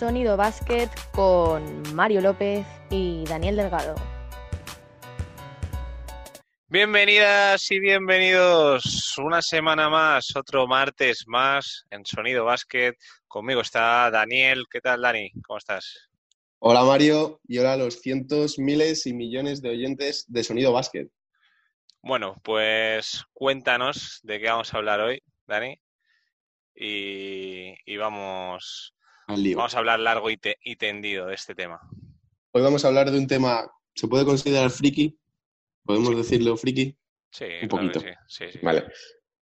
Sonido Basket con Mario López y Daniel Delgado. Bienvenidas y bienvenidos una semana más, otro martes más en Sonido Basket. Conmigo está Daniel. ¿Qué tal, Dani? ¿Cómo estás? Hola, Mario, y hola a los cientos, miles y millones de oyentes de Sonido Basket. Bueno, pues cuéntanos de qué vamos a hablar hoy, Dani. Y, vamos, vamos a hablar largo y, tendido de este tema. Hoy vamos a hablar de un tema, ¿se puede considerar friki? ¿Podemos decirlo friki? Sí, un poquito. sí, sí, Vale.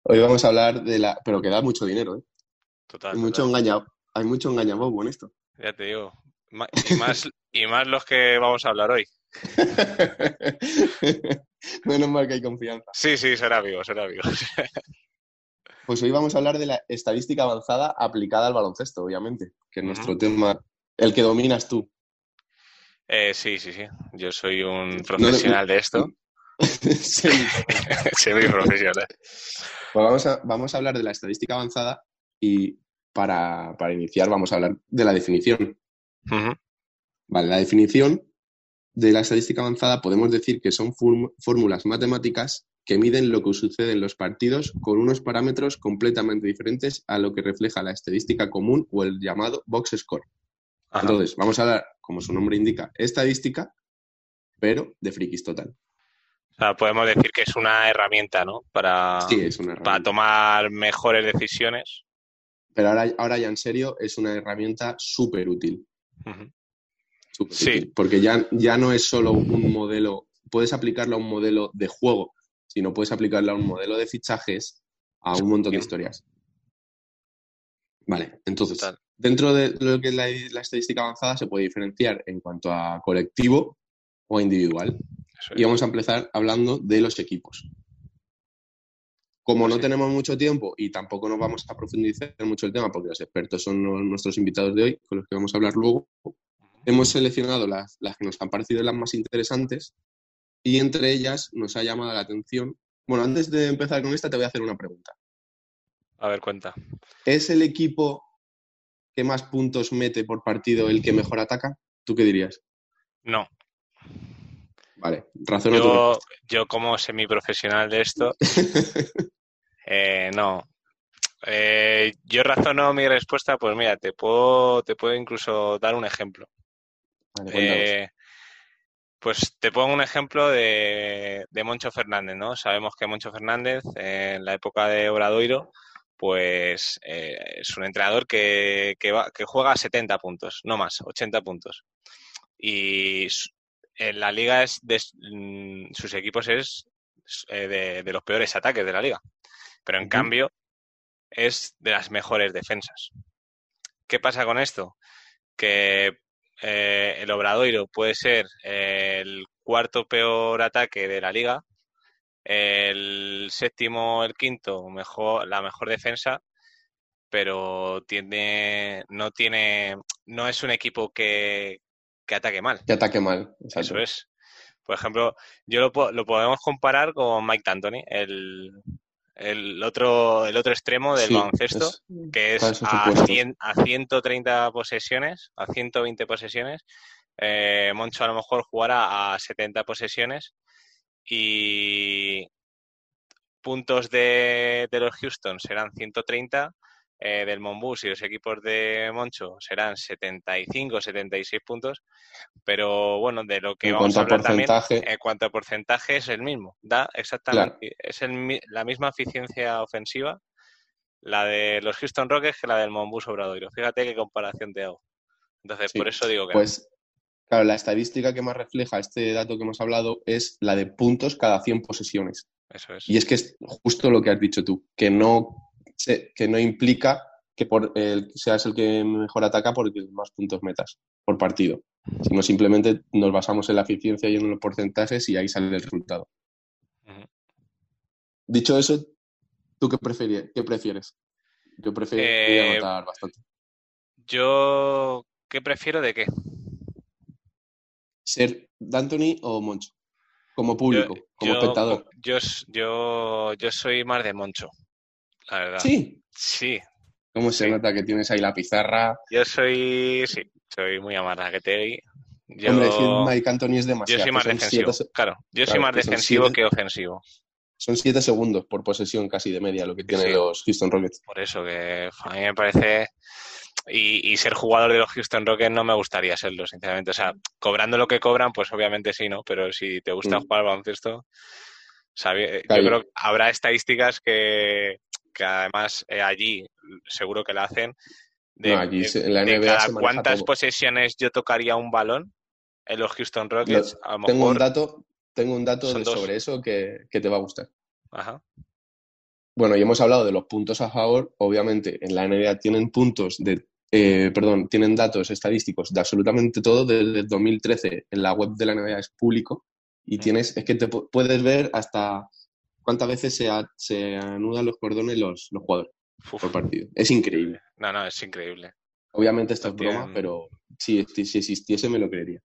Hoy vamos a hablar de la... Pero que da mucho dinero, ¿eh? Total. Hay mucho, engañado, hay mucho engañabobo en esto. Ya te digo. Y más, y más los que vamos a hablar hoy. Menos mal que hay confianza. Sí, sí, será amigo, será amigo. Pues hoy vamos a hablar de la estadística avanzada aplicada al baloncesto, obviamente, que es nuestro tema, el que dominas tú. Eh, sí, sí, sí. Yo soy un profesional de esto. Semi profesional. Pues vamos a, vamos a hablar de la estadística avanzada y para, iniciar vamos a hablar de la definición. Vale, la definición de la estadística avanzada podemos decir que son fórmulas matemáticas que miden lo que sucede en los partidos con unos parámetros completamente diferentes a lo que refleja la estadística común o el llamado box score. Entonces, vamos a dar, como su nombre indica, estadística, pero de frikis total. O sea, podemos decir que es una herramienta, ¿no? Para, para tomar mejores decisiones. Pero ahora, ahora ya en serio, es una herramienta súper útil. sí. porque ya, ya no es solo un modelo, puedes aplicarlo a un modelo de juego, no puedes aplicarla a un modelo de fichajes, a un montón de historias. Vale, entonces, dentro de lo que es la, estadística avanzada se puede diferenciar en cuanto a colectivo o individual. Y vamos a empezar hablando de los equipos. Como no tenemos mucho tiempo y tampoco nos vamos a profundizar mucho el tema porque los expertos son nuestros invitados de hoy, con los que vamos a hablar luego, hemos seleccionado las, las que nos han parecido las más interesantes y entre ellas nos ha llamado la atención. Bueno, antes de empezar con esta, te voy a hacer una pregunta. A ver, cuenta. ¿Es el equipo que más puntos mete por partido el que mejor ataca? ¿Tú qué dirías? No. Vale, razón yo, yo como semiprofesional de esto, eh, no. Eh, yo razono mi respuesta, pues mira, te puedo, te puedo incluso dar un ejemplo. Vale, pues te pongo un ejemplo de, Moncho Fernández, ¿no? Sabemos que Moncho Fernández, en la época de Obradoiro, pues eh, es un entrenador que, que, que, juega a 70 puntos, no más, 80 puntos. Y en la liga es de, mm, sus equipos es eh, de, los peores ataques de la liga. Pero en cambio es de las mejores defensas. ¿Qué pasa con esto? Que eh, el Obradoiro puede ser el cuarto peor ataque de la liga, el séptimo, el quinto, mejor, la mejor defensa, pero tiene, no tiene, no es un equipo que, que ataque mal. Que ataque mal, Eso es. Por ejemplo, yo lo, lo podemos comparar con Mike D'Antoni, el, el otro, el otro extremo del baloncesto, que es a, a 130 posesiones, a 120 posesiones. Eh, Moncho a lo mejor jugará a 70 posesiones. Y puntos de, de los Houston serán 130 eh, del Monbus y los equipos de Moncho serán 75, 76 puntos, pero bueno, de lo que vamos a hablar también, en cuanto a porcentaje es el mismo, da exactamente, es la misma eficiencia ofensiva la de los Houston Rockets que la del Monbus Obradoiro. Fíjate qué comparación te hago. Entonces, por eso digo que... Pues, claro, la estadística que más refleja este dato que hemos hablado es la de puntos cada 100 posesiones. Eso es. Y es que es justo lo que has dicho tú, que no que no implica que por el, seas el que mejor ataca porque más puntos metas por partido, sino simplemente nos basamos en la eficiencia y en los porcentajes y ahí sale el resultado. Dicho eso, ¿tú qué, prefieres? Qué prefieres? Yo prefiero eh, anotar bastante. Yo, ¿qué prefiero de qué? ¿Ser D'Antoni o Moncho? Como público, como espectador. Yo, yo, yo soy más de Moncho la verdad. Sí. Sí. ¿Cómo se nota que tienes ahí la pizarra? Yo soy, sí, soy muy amarraquetegui. Yo... Hombre, decir Mike Anthony es demasiado. Yo soy más defensivo, claro. Yo soy más defensivo que ofensivo. Son siete segundos por posesión casi de media lo que tienen los Houston Rockets. Por eso que a mí me parece... Y, ser jugador de los Houston Rockets no me gustaría serlo, sinceramente. O sea, cobrando lo que cobran, pues obviamente sí, ¿no? Pero si te gusta mm. jugar al baloncesto, yo creo que habrá estadísticas que, además eh, allí seguro que la hacen. De, cada cuántas posesiones yo tocaría un balón en los Houston Rockets. tengo un dato, tengo un dato sobre eso que, te va a gustar. Ajá. Bueno, y hemos hablado de los puntos a favor. Obviamente, en la NBA tienen puntos de, eh, perdón, tienen datos estadísticos de absolutamente todo. Desde el 2013 en la web de la NBA es público y tienes, es que te puedes ver hasta cuántas veces se, se anudan los cordones los, los jugadores por partido. Es increíble. No, no, es increíble. Obviamente esto es broma, pero si, si, existiese me lo creería.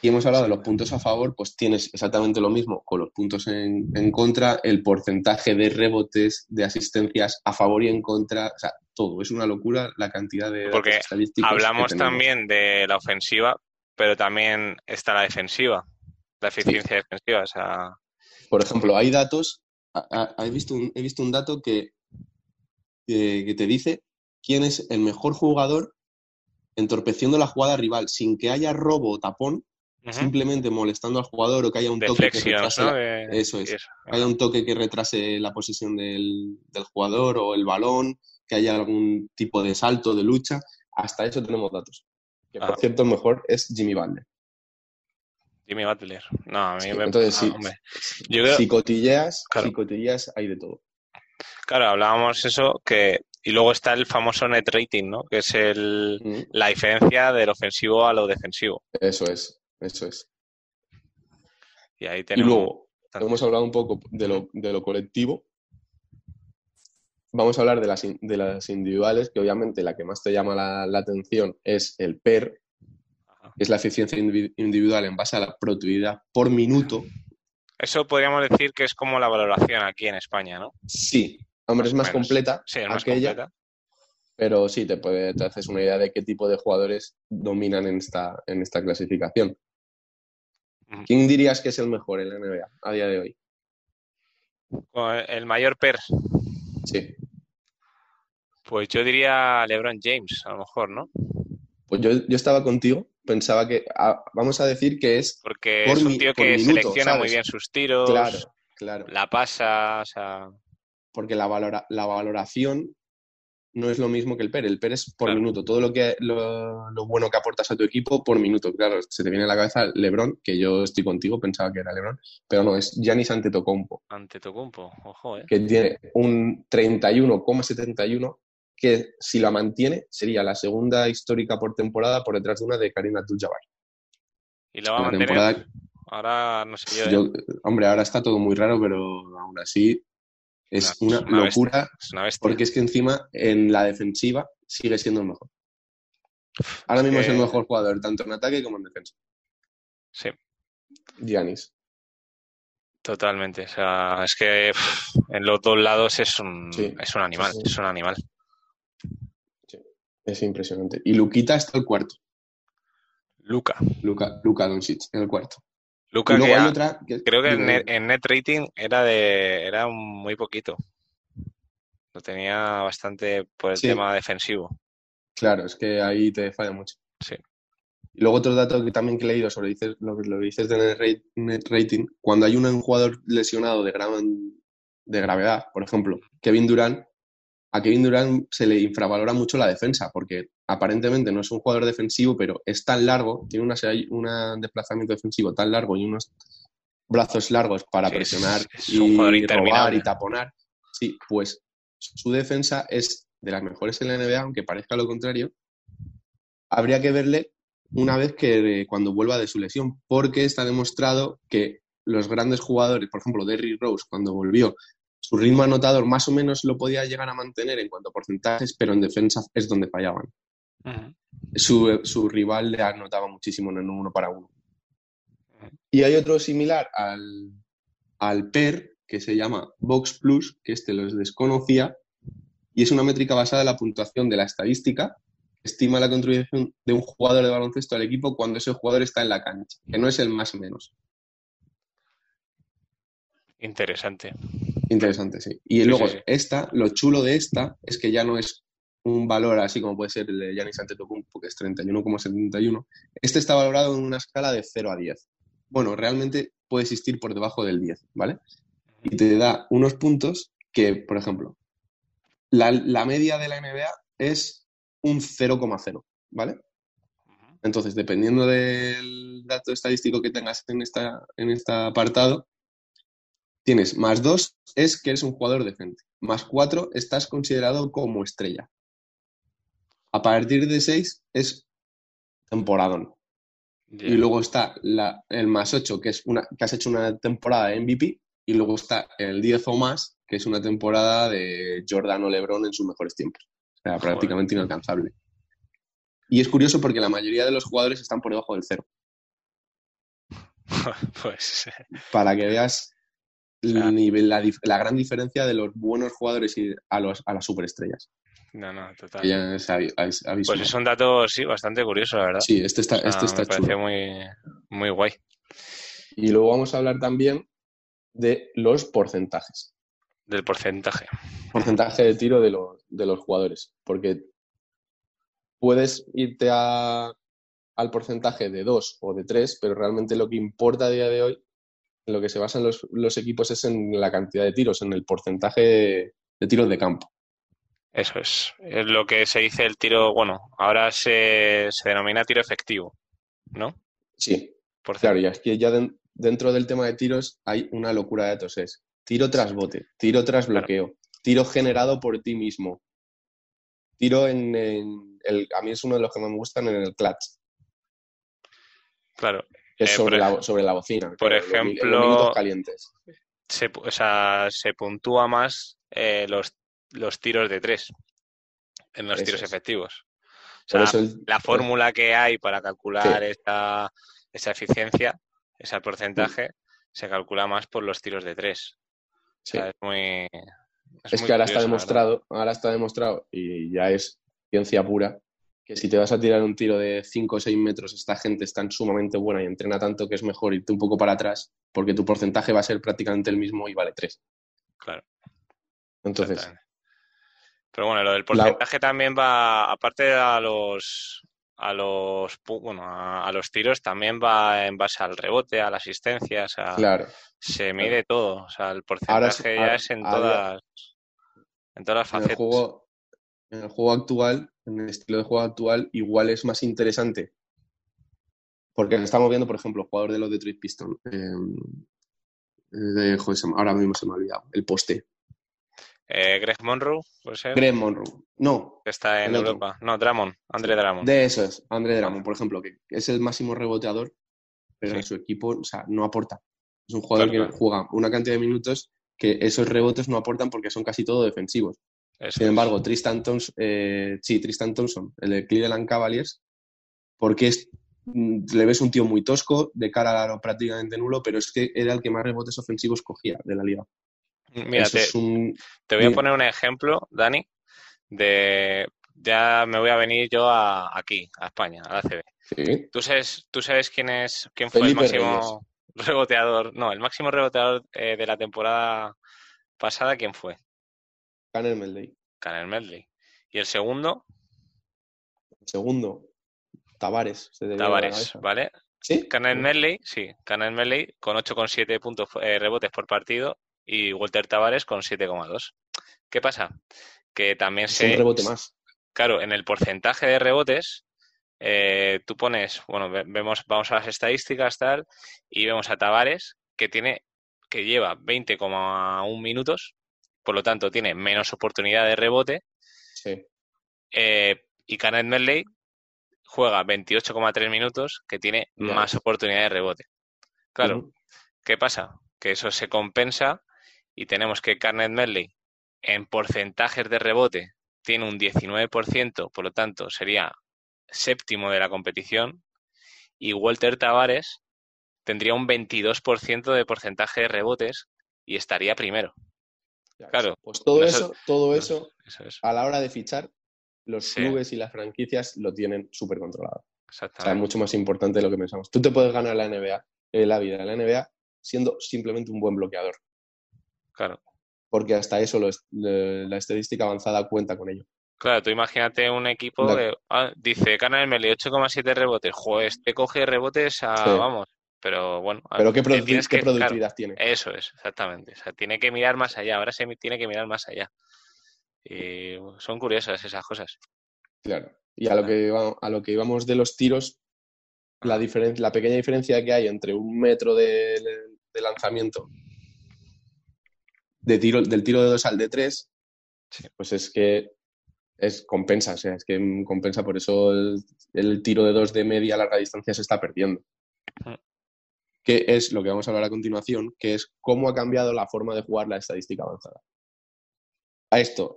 Y hemos hablado de los puntos a favor, pues tienes exactamente lo mismo con los puntos en, en, contra, el porcentaje de rebotes, de asistencias a favor y en contra, o sea, todo. Es una locura la cantidad de Porque hablamos también de la ofensiva, pero también está la defensiva la eficiencia defensiva. O sea... Por ejemplo, hay datos, he visto un, he visto un dato que, que, te dice quién es el mejor jugador entorpeciendo la jugada rival sin que haya robo o tapón, simplemente molestando al jugador o que haya un toque que retrase eso es, haya un toque que retrase la posición del, del, jugador o el balón, que haya algún tipo de salto, de lucha, hasta eso tenemos datos. Que por cierto el mejor es Jimmy Butler. Jimmy Butler. No, a mí me... Entonces, sí, si cotilleas, hay de todo. Claro, hablábamos eso que... Y luego está el famoso net rating, ¿no? Que es el, mm. la diferencia del ofensivo a lo defensivo. Eso es, eso es. Y ahí tenemos... Y luego, hemos hablado un poco de lo, de lo colectivo. Vamos a hablar de las, de las individuales, que obviamente la que más te llama la, la atención es el PER, es la eficiencia individual en base a la productividad por minuto. Eso podríamos decir que es como la valoración aquí en España, ¿no? Sí, hombre, es más completa. Sí, es más completa. Pero sí, te, puede, te haces una idea de qué tipo de jugadores dominan en esta, en esta clasificación. ¿Quién dirías que es el mejor en la NBA a día de hoy? El mayor PER. Sí. Pues yo diría LeBron James, a lo mejor, ¿no? Pues yo, yo estaba contigo pensaba que, ah, vamos a decir que es... Porque es un tío que selecciona muy bien sus tiros, claro, claro. la pasa, o sea... Porque la, valora, la valoración no es lo mismo que el PER. El PER es por minuto. Todo lo, que, lo, bueno que aportas a tu equipo por minuto. Claro, se te viene a la cabeza LeBron, que yo estoy contigo, pensaba que era LeBron, pero no, es Giannis Antetokounmpo. Antetokounmpo, ojo, ¿eh? Que tiene un 31,71 que si la mantiene sería la segunda histórica por temporada por detrás de una de Karina Abdul-Jabbar. ¿Y la va a mantener? Ahora no sé yo. ¿eh? Hombre, ahora está todo muy raro, pero aún así es una, locura. porque es que encima en la defensiva sigue siendo el mejor. Ahora mismo es el mejor jugador, tanto en ataque como en defensa. Sí. Giannis. Totalmente. O sea, es que en los dos lados es un, es un animal. Es un animal. Es impresionante. Y Luquita está el cuarto. Luca. Luca, Luca Doncic, en el cuarto. Luca, que hay otra creo que en net, rating era de era muy poquito. Lo tenía bastante por el tema defensivo. Claro, es que ahí te falla mucho. Sí. Y luego otro dato que también que he leído sobre lo que dices de net rating, cuando hay un jugador lesionado de, gran, de gravedad, por ejemplo, Kevin Durant, a Kevin Durant se le infravalora mucho la defensa, porque aparentemente no es un jugador defensivo, pero es tan largo, tiene un desplazamiento defensivo tan largo y unos brazos largos para presionar y robar y taponar. Sí, pues su defensa es de las mejores en la NBA, aunque parezca lo contrario. Habría que verle una vez que cuando vuelva de su lesión, porque está demostrado que los grandes jugadores, por ejemplo, Derrick Rose, cuando volvió, su ritmo anotador más o menos lo podía llegar a mantener en cuanto a porcentajes, pero en defensa es donde fallaban. su, rival le anotaba muchísimo en el uno para uno. Y hay otro similar al, PER, que se llama Box Plus, que este los desconocía, y es una métrica basada en la puntuación de la estadística estima la contribución de un jugador de baloncesto al equipo cuando ese jugador está en la cancha, que no es el más menos. Interesante. Interesante, sí. Y luego, esta, lo chulo de esta es que ya no es un valor así como puede ser el de Giannis Antetokounmpo, que es 31,71. Este está valorado en una escala de 0 a 10. Bueno, realmente puede existir por debajo del 10, ¿vale? Y te da unos puntos que, por ejemplo, la, la media de la NBA es un 0,0, ¿vale? Entonces, dependiendo del dato estadístico que tengas en, esta, en este apartado, tienes más 2 es que eres un jugador decente, más 4 estás considerado como estrella. A partir de 6 es temporadón. Y luego está el más 8, que es una, que has hecho una temporada de MVP, y luego está el 10 o más, que es una temporada de Jordan o LeBron en sus mejores tiempos. O sea, prácticamente inalcanzable. Y es curioso porque la mayoría de los jugadores están por debajo del cero. pues. Para que veas nivel, la, gran diferencia de los buenos jugadores y a, los, a las superestrellas. No, no, total. pues es un dato, sí, bastante curioso, la verdad. Sí, este está, este está me parece muy, muy guay. Y luego vamos a hablar también de los porcentajes. Del porcentaje. Porcentaje de tiro de los, de los jugadores. Porque puedes irte a, al porcentaje de 2 o de 3, pero realmente lo que importa a día de hoy, en lo que se basan los, los equipos es en la cantidad de tiros, en el porcentaje de tiros de campo. Eso es. Es lo que se dice el tiro, bueno, ahora se, se denomina tiro efectivo, ¿no? Sí. Por claro, ya es que ya dentro del tema de tiros hay una locura de datos. Es tiro tras bote, tiro tras bloqueo, tiro generado por ti mismo, tiro en, el... A mí es uno de los que más me gustan en el clutch. Claro. Es eh, sobre, la, sobre la bocina. Por ejemplo... calientes. Se, o sea, se puntúa más eh, los, los tiros de tres en los tiros efectivos. O sea, la fórmula que hay para calcular esta, esa eficiencia ese porcentaje se calcula más por los tiros de tres. es muy. Es, que ahora está demostrado, ahora está demostrado, y ya es ciencia pura, que si te vas a tirar un tiro de 5 o 6 metros, esta gente está sumamente buena y entrena tanto que es mejor irte un poco para atrás, porque tu porcentaje va a ser prácticamente el mismo y vale 3. Claro. Entonces. Pero bueno, lo del porcentaje también va, aparte de los, a los bueno a, los tiros también va en base al rebote, a la asistencia, o sea, claro. se mide todo, o sea, el porcentaje ya es en todas en todas las facetas. En el, juego, en el juego actual, en el estilo de juego actual, igual es más interesante. Porque estamos viendo, por ejemplo, el jugador de los Detroit Pistons. Eh, de, ahora mismo se me ha olvidado. El poste. Eh, Greg Monroe, puede ser. Greg Monroe. No. está en Europa. No, Dramon. André Dramon. De eso es. André Dramon, por ejemplo, que es el máximo reboteador, pero en su equipo, o sea, no aporta. Es un jugador que juega una cantidad de minutos que esos rebotes no aportan porque son casi todo defensivos. Sin embargo, Tristan Thompson, eh, sí, Tristan Thompson, el de Cleveland Cavaliers, porque es, mm, le ves un tío muy tosco, de cara al aro prácticamente nulo, pero es que era el que más rebotes ofensivos cogía de la liga. Mira, te, voy a poner un ejemplo, Dani, de ya me voy a venir yo a, aquí, a España, a la CB. ¿Tú sabes, ¿Tú sabes quién es quién fue el máximo reboteador? No, el máximo reboteador eh, de la temporada pasada, ¿quién fue? Canel Medley. ¿Y el segundo? El segundo, Tavares. Tavares, ¿vale? ¿Sí? Canel Medley, sí, Canel Medley con 8,7 puntos eh, rebotes por partido y Walter Tavares con 7,2. ¿Qué pasa? Que también se... Un rebote más. Claro, en el porcentaje de rebotes, eh, tú pones, bueno, vemos, vamos a las estadísticas tal, y vemos a Tavares que tiene, que lleva 20,1 minutos, por lo tanto tiene menos oportunidad de rebote. Sí. Eh, y Kenneth Medley juega 28,3 minutos, que tiene más oportunidad de rebote. Claro, ¿qué pasa? Que eso se compensa y tenemos que Carnet Medley en porcentajes de rebote tiene un 19%, por lo tanto sería séptimo de la competición, y Walter Tavares tendría un 22% de porcentaje de rebotes y estaría primero. Claro. Pues todo eso, todo eso, a la hora de fichar, los clubes y las franquicias lo tienen súper controlado. O sea, es mucho más importante de lo que pensamos. Tú te puedes ganar la NBA, eh, la vida de la NBA, siendo simplemente un buen bloqueador. Claro. Porque hasta eso la estadística avanzada cuenta con ello. Claro, tú imagínate un equipo que ah, dice, gana el Meli 8,7 rebotes. Joder, este coge rebotes a, vamos, pero bueno. Pero ¿qué, productividad tiene? Eso es, exactamente. O sea, tiene que mirar más allá. Ahora se tiene que mirar más allá. Y son curiosas esas cosas. Claro. Y a lo que, a lo que íbamos de los tiros, la, la pequeña diferencia que hay entre un metro de, lanzamiento de tiro, del tiro de dos al de tres, pues es que es compensa, o sea, es que compensa, por eso el, tiro de dos de media a larga distancia se está perdiendo. Que es lo que vamos a hablar a continuación, que es cómo ha cambiado la forma de jugar la estadística avanzada. A esto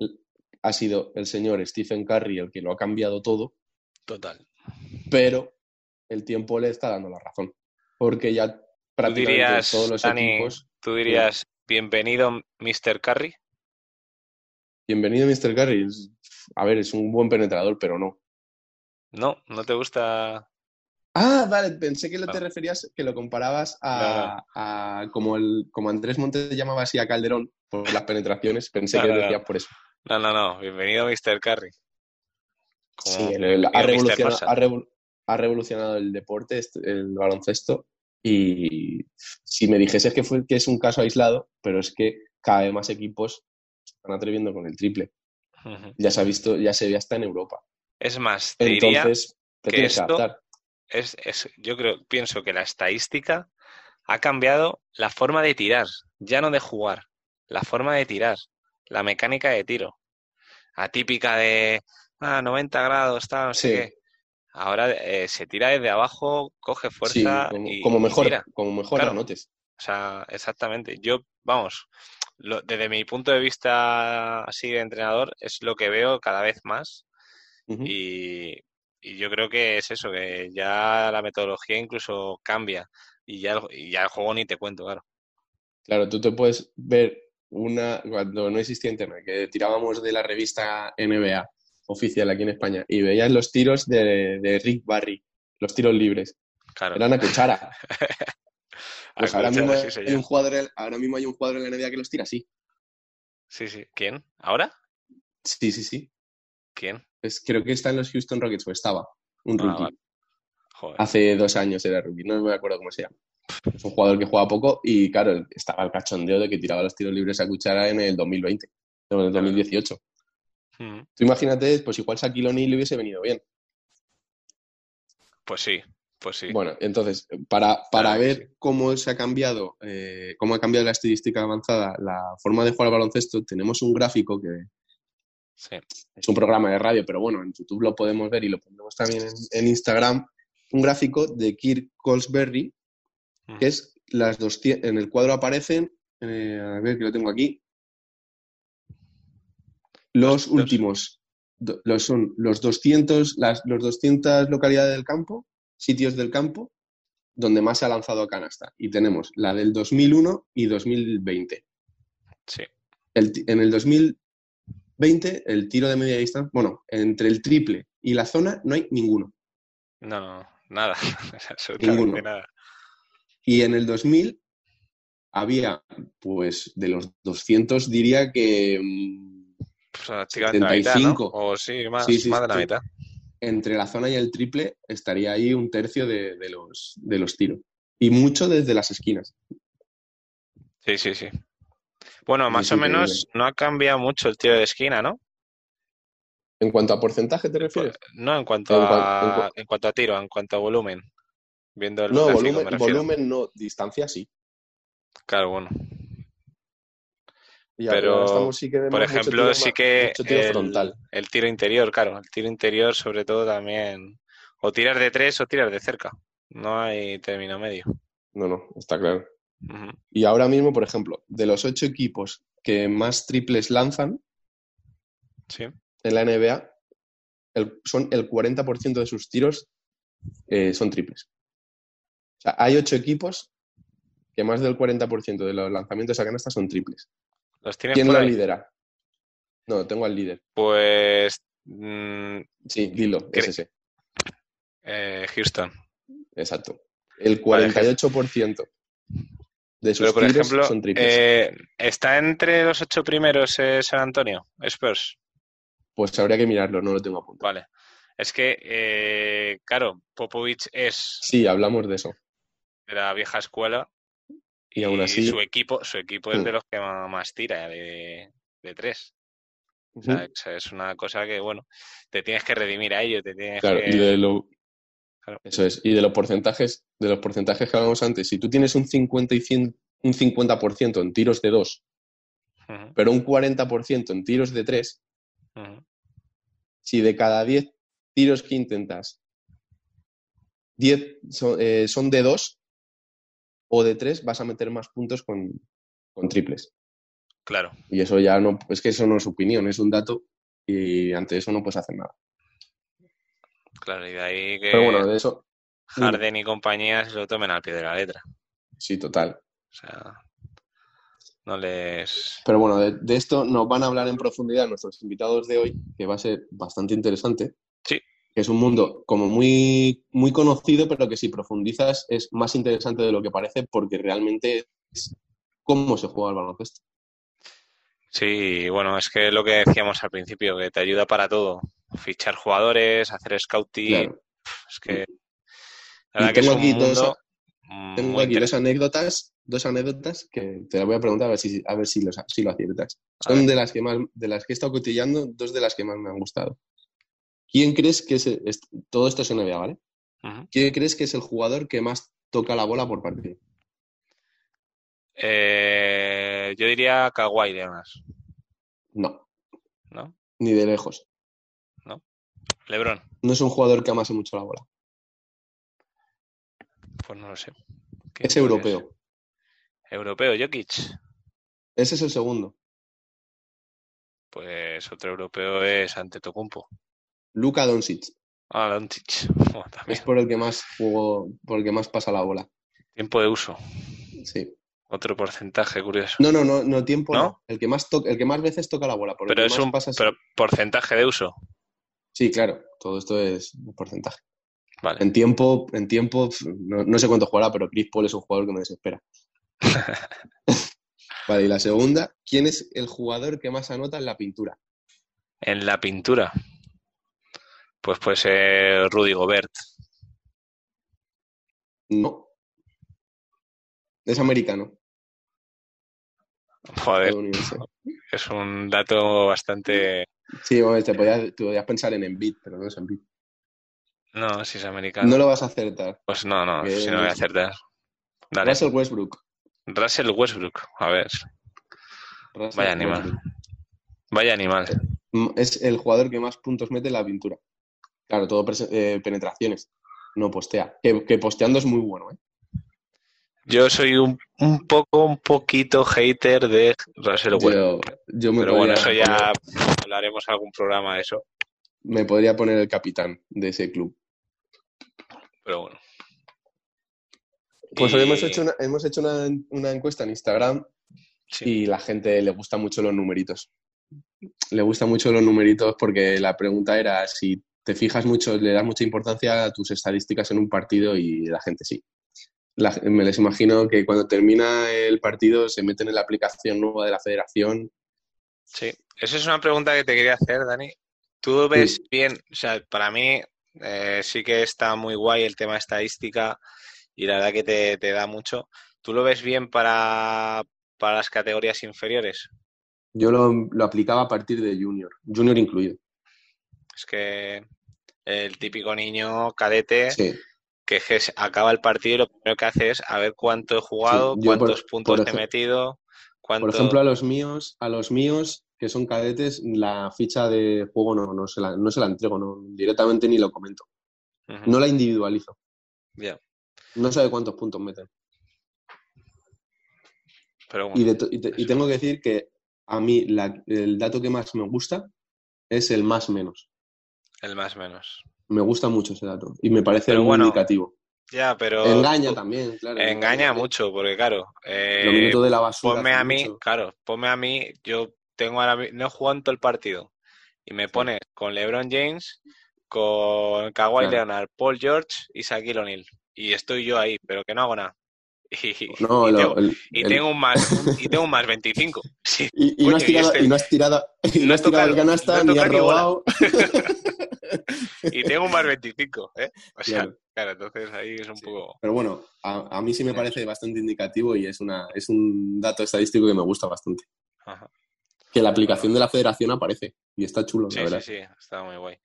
ha sido el señor Stephen Curry el que lo ha cambiado todo. Total. Pero el tiempo le está dando la razón. Porque ya prácticamente todos los equipos. ¿Tú dirías bienvenido, Mr. Curry? Bienvenido, Mr. Curry. A ver, es un buen penetrador, pero no. No, no te gusta. Ah, vale, pensé que lo te referías, que lo comparabas a, como el como Andrés Montes llamaba así a Calderón por las penetraciones, pensé que lo decías por eso. No, no, no, bienvenido Mr. Curry. sí, ha, revolucionado el deporte, este, el baloncesto, y si me dijeses que, fue, que es un caso aislado, pero es que cada vez más equipos están atreviendo con el triple. Ya se ha visto, ya se ve hasta en Europa. Es más, te Entonces, te que esto es, es, yo creo, pienso que la estadística ha cambiado la forma de tirar, ya no de jugar, la forma de tirar, la mecánica de tiro. Atípica de ah, 90 grados, está, no sé qué. Ahora eh, se tira desde abajo, coge fuerza como, y, como mejor, como mejor notes. O sea, exactamente. Yo, vamos, desde mi punto de vista así de entrenador, es lo que veo cada vez más. y, yo creo que es eso, que ya la metodología incluso cambia y ya, y ya el juego ni te cuento, claro. Claro, tú te puedes ver una, cuando no existía internet, que tirábamos de la revista NBA oficial aquí en España y veías los tiros de, Rick Barry, los tiros libres. Claro. Eran a cuchara. Pues ahora mismo, hay un jugador, ahora mismo hay un jugador en la NBA que los tira así. Sí, sí. ¿Quién? ¿Ahora? Sí, sí, sí. ¿Quién? Pues creo que está en los Houston Rockets, o estaba. Un ah, rookie. Hace dos años era rookie, no me acuerdo cómo se llama. Es un jugador que juega poco y, claro, estaba el cachondeo de que tiraba los tiros libres a cuchara en el 2020, en el 2018. Hmm. Tú imagínate, pues igual Shaquille O'Neal le hubiese venido bien. Pues sí, pues sí. Bueno, entonces, para, para ver cómo se ha cambiado, eh, cómo ha cambiado la estadística avanzada, la forma de jugar al baloncesto, tenemos un gráfico que es un programa de radio, pero bueno, en YouTube lo podemos ver y lo ponemos también en, Instagram, un gráfico de Kirk Colesberry, hmm. que es las dos, en el cuadro aparecen, eh, a ver que lo tengo aquí, los, últimos, los, son los 200, las los 200 localidades del campo sitios del campo donde más se ha lanzado a canasta. Y tenemos la del 2001 y 2020. Sí. en el 2020, el tiro de media distancia, bueno, entre el triple y la zona no hay ninguno. No, nada, absolutamente nada. Y en el 2000 había, pues, de los 200 diría que... Pues, 75. O sí, más, más de la mitad entre la zona y el triple estaría ahí un tercio de, los, de los tiros. Y mucho desde las esquinas. Sí, sí, sí. Bueno, más o menos no ha cambiado mucho el tiro de esquina, ¿no? ¿En cuanto a porcentaje te refieres? No, en cuanto, a, en, cuanto a tiro, en cuanto a volumen. Viendo el no, volumen, volumen no, distancia sí. Claro, bueno pero, por ejemplo, sí que el, tiro interior, claro, el tiro interior sobre todo también, o tirar de tres o tirar de cerca, no hay término medio. No, no, está claro. Y ahora mismo, por ejemplo, de los ocho equipos que más triples lanzan en la NBA, son el 40% de sus tiros eh, son triples. O sea, hay ocho equipos que más del 40% de los lanzamientos a canasta son triples. ¿Los ¿Quién lo lidera? No, tengo al líder. Pues mm, Sí, dilo, ¿Qué- es ese. eh, Houston. Exacto. El Vale, 48% de sus Pero, por ejemplo, son triples. eh, ¿está entre los ocho primeros eh, San Antonio? Spurs. Pues habría que mirarlo, no lo tengo apuntado. Vale. Es que, eh, claro, Popovich es Sí, hablamos de eso. de la vieja escuela Y aún así. su equipo, su equipo es Mm. de los que más tira de, de tres. O sea, es- es una cosa que, bueno, te tienes que redimir a ello, te tienes Claro, que... y de lo... Claro. Eso es. Y de los porcentajes, de los porcentajes que hablamos antes, si tú tienes un 50 y 100 un 50% en tiros de dos, Ujú, pero un 40% en tiros de tres, ujú. si de cada 10 tiros que intentas, 10 son, eh, son de dos o de tres, vas a meter más puntos con, con triples. Claro, Y eso ya no, es que eso no es opinión, es un dato y ante eso no puedes hacer nada. Claro, y de ahí que Pero bueno, de eso, Harden y compañía se lo tomen al pie de la letra. sí, total. O sea, no les... Pero bueno, de, de esto nos van a hablar en profundidad nuestros invitados de hoy, que va a ser bastante interesante. Sí. Que es un mundo como muy, muy conocido, pero que si profundizas es más interesante de lo que parece porque realmente es cómo se juega el baloncesto. Sí, bueno, es que lo que decíamos al principio, que te ayuda para todo. Fichar jugadores, hacer scouting, Claro. es que... La tengo aquí dos- Tengo aquí anécdotas, dos anécdotas que te las voy a preguntar a ver si, a ver si, los, si lo aciertas. Son de las que más, de las que he estado cotillando, dos de las que más me han gustado. ¿Quién crees que es, el- es- todo esto es NBA, ¿vale? ¿Quién crees que es el jugador que más toca la bola por partido? Eh, yo diría Kawhi Leonard, No, ¿no? ni de lejos. LeBron, No es un jugador que amase mucho la bola. pues no lo sé. ¿Quién Es europeo. Europeo, Jokic. Ese es el segundo. Pues otro europeo es Antetokounmpo. Luka Doncic. Ah, Doncic. Es por el que más jugó, por el que más pasa la bola. Tiempo de uso. Sí. Otro porcentaje curioso. No, no, no, no tiempo. ¿No? no. El que más to- el que más veces toca la bola. Por el Pero que es un pasa- pero porcentaje de uso. Sí, claro. Todo esto es un porcentaje. Vale. En tiempo, en tiempo, no, no sé cuánto jugará, pero Chris Paul es un jugador que me desespera. Vale, y la segunda, ¿quién es el jugador que más anota en la pintura? En la pintura. Pues puede ser Rudy Gobert. No. Es americano. Joder, es un dato bastante. Sí, bueno, te podías, te podías pensar en Embiid, pero no es Embiid. No, si es americano. No lo vas a acertar. Pues no, no, si no voy a acertar. Dale. Russell Westbrook. Russell Westbrook. A ver, Russell Vaya animal. Westbrook. vaya animal. Mm, Es el jugador que más puntos mete en la pintura. Claro, todo eh, penetraciones. No postea. Que, que posteando es muy bueno, ¿eh? Yo soy un, un poco, un poquito hater de Russell. Yo, yo me, Pero bueno, eso ya poner- hablaremos en algún programa de eso. me podría poner el capitán de ese club. Pero bueno. Pues Y- hoy hemos hecho, una, hemos hecho una, una encuesta en Instagram Sí. y la gente le gusta mucho los numeritos. Le gusta mucho los numeritos porque la pregunta era si te fijas mucho, le das mucha importancia a tus estadísticas en un partido y la gente sí. La- me les imagino que cuando termina el partido se meten en la aplicación nueva de la federación. Sí, esa es una pregunta que te quería hacer, Dani. ¿Tú ves Sí. bien? O sea, para mí eh, sí que está muy guay el tema estadística y la verdad que te, te da mucho. ¿Tú lo ves bien para, para las categorías inferiores? Yo lo, lo aplicaba a partir de junior, junior incluido. Es que el típico niño cadete Sí. Que es que se acaba el partido y lo primero que hace es a ver cuánto he jugado, Sí, yo por- cuántos puntos por he metido, cuánto... Por ejemplo, a los míos, a los míos que son cadetes, la ficha de juego no, no, se, la, no se la entrego, no, directamente ni lo comento. No la individualizo. ya, No sabe cuántos puntos meten. pero bueno, Y, de to- y te- y tengo que decir que a mí la- el dato que más me gusta es el más menos. el más menos. Me gusta mucho ese dato y me parece Pero muy bueno, indicativo. Ya, pero. Engaña también, claro. Engaña mucho, porque claro. Eh, de la basura. Ponme a mí, claro, ponme a mí, yo tengo ahora no he jugado en todo el partido. Y me pones con LeBron James, con Kawhi Leonard, Paul George y Shaquille O'Neal. Y estoy yo ahí, pero que no hago nada. Y, no, tengo, y tengo, un más y tengo un más 25. Y, no has tirado, y, no has tirado, y no has tirado el canasta, ni has robado. y tengo un más 25, ¿eh? O sea, claro. entonces ahí es un poco... Pero bueno, a, a, mí sí me parece bastante indicativo y es, una, es un dato estadístico que me gusta bastante. Que la aplicación de la federación aparece y está chulo, sí, la verdad. Sí, sí, está muy guay.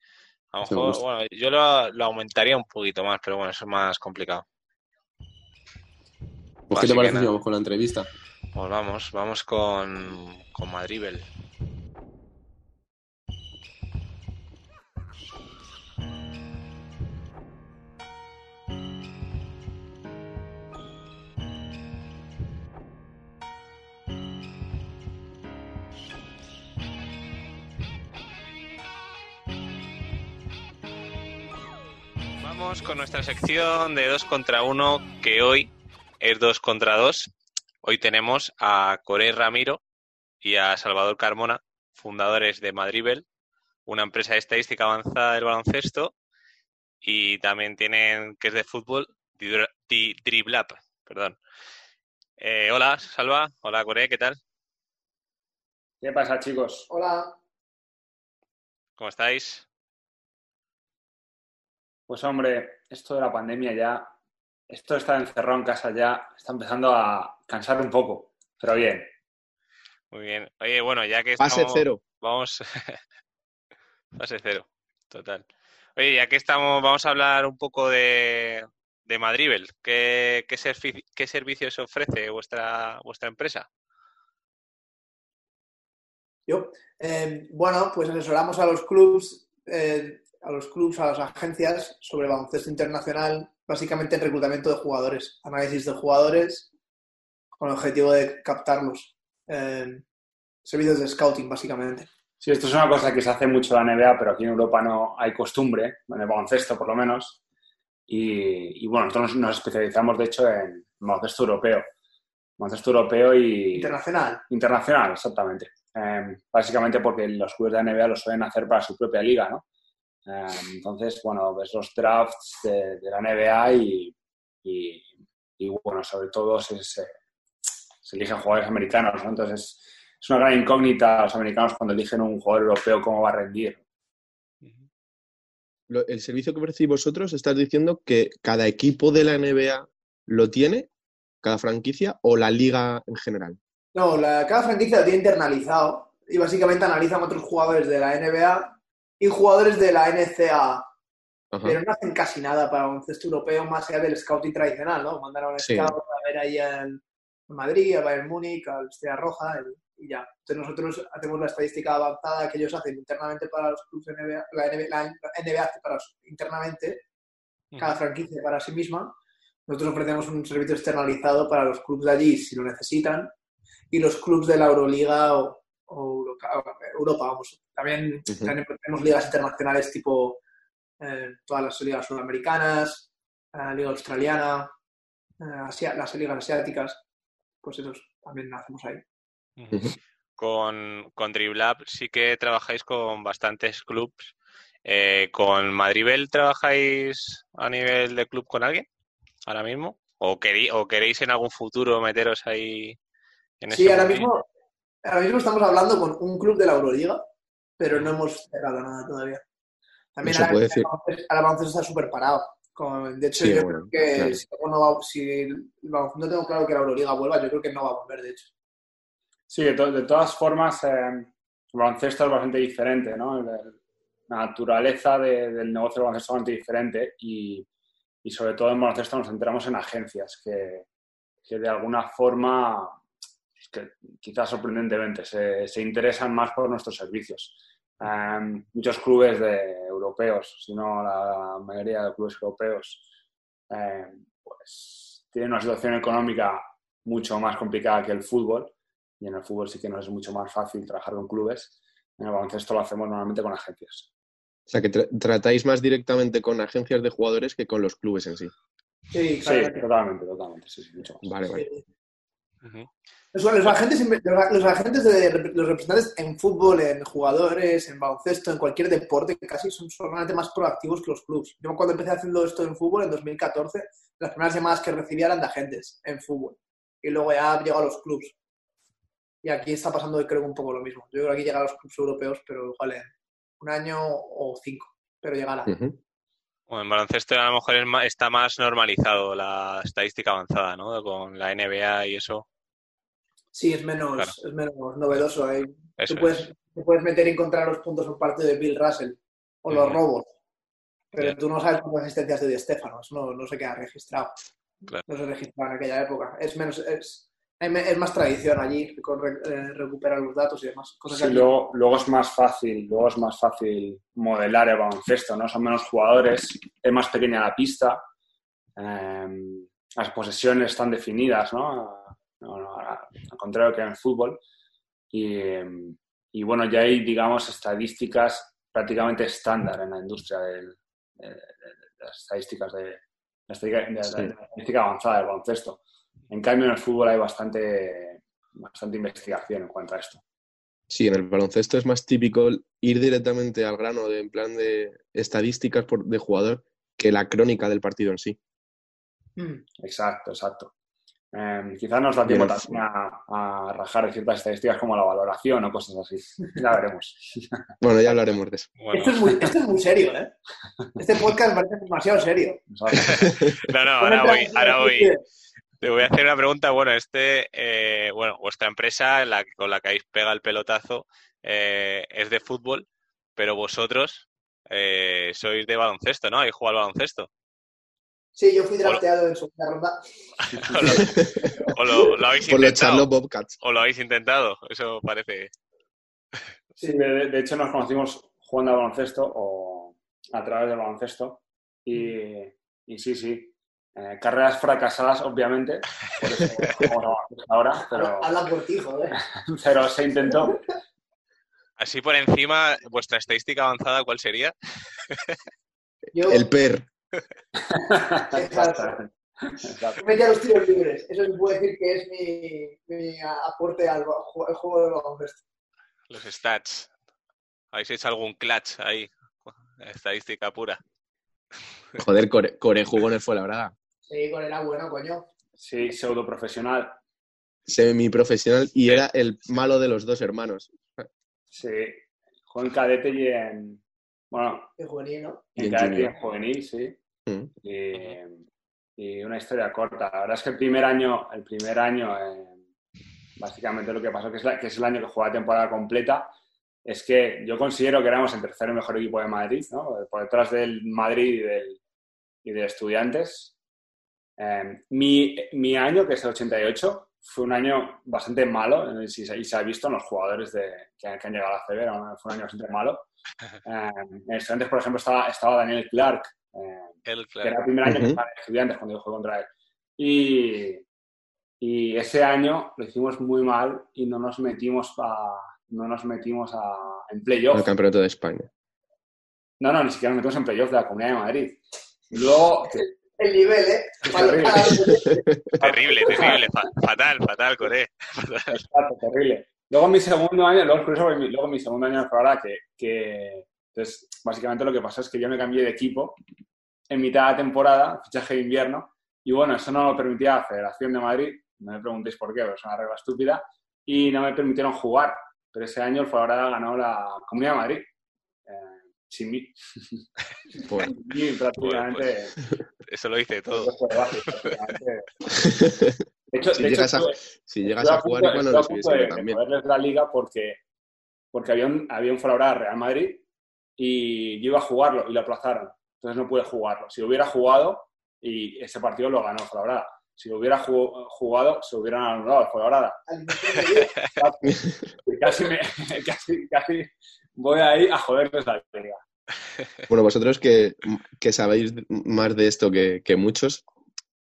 A lo mejor, bueno, yo lo, lo, aumentaría un poquito más, pero bueno, eso es más complicado. Pues, ¿qué te parece si vamos con la entrevista? Pues vamos, vamos con, con Madribel. Vamos con nuestra sección de dos contra uno que hoy es dos contra dos. Hoy tenemos a Corey Ramiro y a Salvador Carmona, fundadores de Madribel, una empresa de estadística avanzada del baloncesto, y también tienen, que es de fútbol, Driblab, perdón. Eh, hola, Salva. Hola, Corey, ¿qué tal? ¿Qué pasa, chicos? Hola. ¿Cómo estáis? Pues hombre, esto de la pandemia ya esto está encerrado en casa ya, está empezando a cansar un poco, pero bien. Muy bien. Oye, bueno, ya que estamos... Fase cero. Vamos... Fase cero, total. Oye, ya que estamos, vamos a hablar un poco de, de Madrivel. ¿Qué, qué, servicios ofrece vuestra, vuestra empresa? Yo, eh, bueno, pues asesoramos a los clubs, eh, a los clubs, a las agencias sobre baloncesto internacional, básicamente en reclutamiento de jugadores, análisis de jugadores con el objetivo de captarlos. Eh, servicios de scouting, básicamente. Sí, esto es una cosa que se hace mucho en la NBA, pero aquí en Europa no hay costumbre, en el baloncesto por lo menos. Y, bueno, nosotros nos especializamos, de hecho, en baloncesto europeo. Baloncesto europeo y... Internacional. Internacional, exactamente. Eh, básicamente porque los clubes de la NBA lo suelen hacer para su propia liga, ¿no? Em, entonces, bueno, ves los drafts de, la NBA y, y, bueno, sobre todo se, se, eligen jugadores americanos, ¿no? Entonces, es una gran incógnita a los americanos cuando eligen un jugador europeo cómo va a rendir. El servicio que ofrecéis vosotros, estás diciendo que cada equipo de la NBA lo tiene, cada franquicia, o la liga en general. No, la, cada franquicia lo tiene internalizado y básicamente analizan otros jugadores de la NBA y jugadores de la NCA. Pero no hacen casi nada para un cesto europeo más allá del scouting tradicional, ¿no? Mandar a un scout a ver ahí en Madrid, a Bayern Múnich, al Estrella Roja y ya. Entonces nosotros hacemos la estadística avanzada que ellos hacen internamente para los clubes NBA, la NBA, hace para internamente, cada franquicia para sí misma. Nosotros ofrecemos un servicio externalizado para los clubes de allí si lo necesitan y los clubes de la Euroliga o, Europa, vamos. También tenemos ligas internacionales tipo eh, todas las ligas sudamericanas, la liga australiana, eh, las ligas asiáticas, pues eso también hacemos ahí. Con, con Driblab sí que trabajáis con bastantes clubs. Eh, ¿Con Madribel trabajáis a nivel de club con alguien ahora mismo? ¿O, o queréis en algún futuro meteros ahí en Sí, ahora mismo, ahora mismo estamos hablando con un club de la Euroliga, pero no hemos cerrado nada todavía. También ahora, puede decir. el baloncesto está súper parado. de hecho, yo creo que si, el baloncesto tengo claro que la Euroliga vuelva, yo creo que no va a volver, de hecho. Sí, de, todas formas, eh, el baloncesto es bastante diferente, ¿no? La naturaleza del negocio del baloncesto es bastante diferente y, y sobre todo en baloncesto nos centramos en agencias que, que de alguna forma que quizás sorprendentemente se, se, interesan más por nuestros servicios. Em, muchos clubes de, europeos, si no la mayoría de clubes europeos, em, pues tienen una situación económica mucho más complicada que el fútbol y en el fútbol sí que nos es mucho más fácil trabajar con clubes. En el baloncesto lo hacemos normalmente con agencias. O sea, que tratáis más directamente con agencias de jugadores que con los clubes en sí. Sí, totalmente, totalmente. Sí, sí, mucho Vale, vale. Los, agentes, los, agentes de los representantes en fútbol, en jugadores, en baloncesto, en cualquier deporte, casi son realmente más proactivos que los clubes. Yo cuando empecé haciendo esto en fútbol, en 2014, las primeras llamadas que recibía eran de agentes en fútbol. Y luego ya llegó a los clubes. Y aquí está pasando, creo, un poco lo mismo. Yo creo que aquí llega a los clubes europeos, pero igual en un año o cinco, pero llegará. Bueno, en baloncesto a lo mejor está más normalizado la estadística avanzada, ¿no? Con la NBA y eso. Sí, es menos, es menos novedoso. ¿eh? Tú puedes, puedes, meter y encontrar los puntos por parte de Bill Russell o los robos, pero tú no sabes cuántas asistencias de Di Stefano, no, no se queda registrado. No se registraba en aquella época. Es menos, es, es más tradición allí con eh, recuperar los datos y demás. sí, luego, es más fácil, luego es más fácil modelar el baloncesto, ¿no? Son menos jugadores, es más pequeña la pista, em, las posesiones están definidas, ¿no? al contrario que en el fútbol. Y, bueno, ya hay, digamos, estadísticas prácticamente estándar en la industria de, las estadísticas de, la estadística avanzada del baloncesto. En cambio, en el fútbol hay bastante, bastante investigación en cuanto a esto. Sí, en el baloncesto es más típico ir directamente al grano de, en plan de estadísticas de jugador que la crónica del partido en sí. Hmm. Exacto, exacto. Eh, quizás nos da tiempo a, a, rajar de ciertas estadísticas como la valoración o cosas así. Ya veremos. bueno, ya hablaremos de eso. Esto, es muy, esto, es muy, serio, ¿eh? Este podcast parece demasiado serio. no, no, ahora voy, ahora voy, te voy a hacer una pregunta. Bueno, este, eh, bueno, vuestra empresa la, con la que habéis pega el pelotazo eh, es de fútbol, pero vosotros eh, sois de baloncesto, ¿no? ¿Habéis jugado al baloncesto? Sí, yo fui drafteado en segunda ronda. o, lo, habéis intentado. O lo habéis intentado, eso parece. Sí, de, hecho nos conocimos jugando al baloncesto o a través del baloncesto. Y, y sí, sí, eh, carreras fracasadas, obviamente, por eso ahora, pero... Habla por ti, joder. pero se intentó. Así por encima, vuestra estadística avanzada, ¿cuál sería? El PER. Exacto. Exacto. a los tiros libres. Eso se puede decir que es mi, mi aporte al, juego de baloncesto. Los stats. ¿Habéis hecho algún clutch ahí? Estadística pura. Joder, Core, Core jugó en el Fuenlabrada. Sí, con era bueno, coño. Sí, pseudo profesional. Semi-profesional y era el malo de los dos hermanos. Sí, jugó en cadete y en. Bueno. En juvenil, ¿no? En cadete y en juvenil, sí. Mm. Y, una historia corta. La verdad es que el primer año, el primer año, eh, básicamente lo que pasó, que es, que es el año que juega temporada completa, es que yo considero que éramos el tercer mejor equipo de Madrid, ¿no? Por detrás del Madrid y del, y de Estudiantes. Em, mi, mi, año, que es el 88, fue un año bastante malo, y se, ha visto en los jugadores de, que, han llegado a la CB, fue un año bastante malo. Eh, en estudiantes, por ejemplo, estaba, estaba Daniel Clark, eh, que era el primer año que estaba en estudiantes cuando yo jugué contra él. Y, y, ese año lo hicimos muy mal y no nos metimos a, no nos metimos a, en playoff. El campeonato de España. No, no, ni siquiera nos metimos en playoff de la Comunidad de Madrid. Luego, el nivel, ¿eh? Terrible, terrible, fatal, fatal, Coré. terrible. Luego en mi segundo año, luego, luego en mi segundo año de que, que entonces, básicamente lo que pasó es que yo me cambié de equipo en mitad de temporada, fichaje de invierno, y bueno, eso no lo permitía la Federación de Madrid, no me preguntéis por qué, pero es una regla estúpida, y no me permitieron jugar. Pero ese año el Fuenlabrada ganó la Comunidad de Madrid sin mí. Bueno, prácticamente. eso lo hice todo. De hecho, si, llegas, a, si llegas a, jugar, lo de, también. De la liga porque, porque había un, había un Real Madrid y yo iba a jugarlo y lo aplazaron. Entonces no pude jugarlo. Si hubiera jugado, y ese partido lo ganó Fuenlabrada. Si hubiera jugado, se hubieran anulado el Fuenlabrada. casi, me, casi, casi voy ahí a joderles la liga. Bueno, vosotros que, sabéis más de esto que, muchos,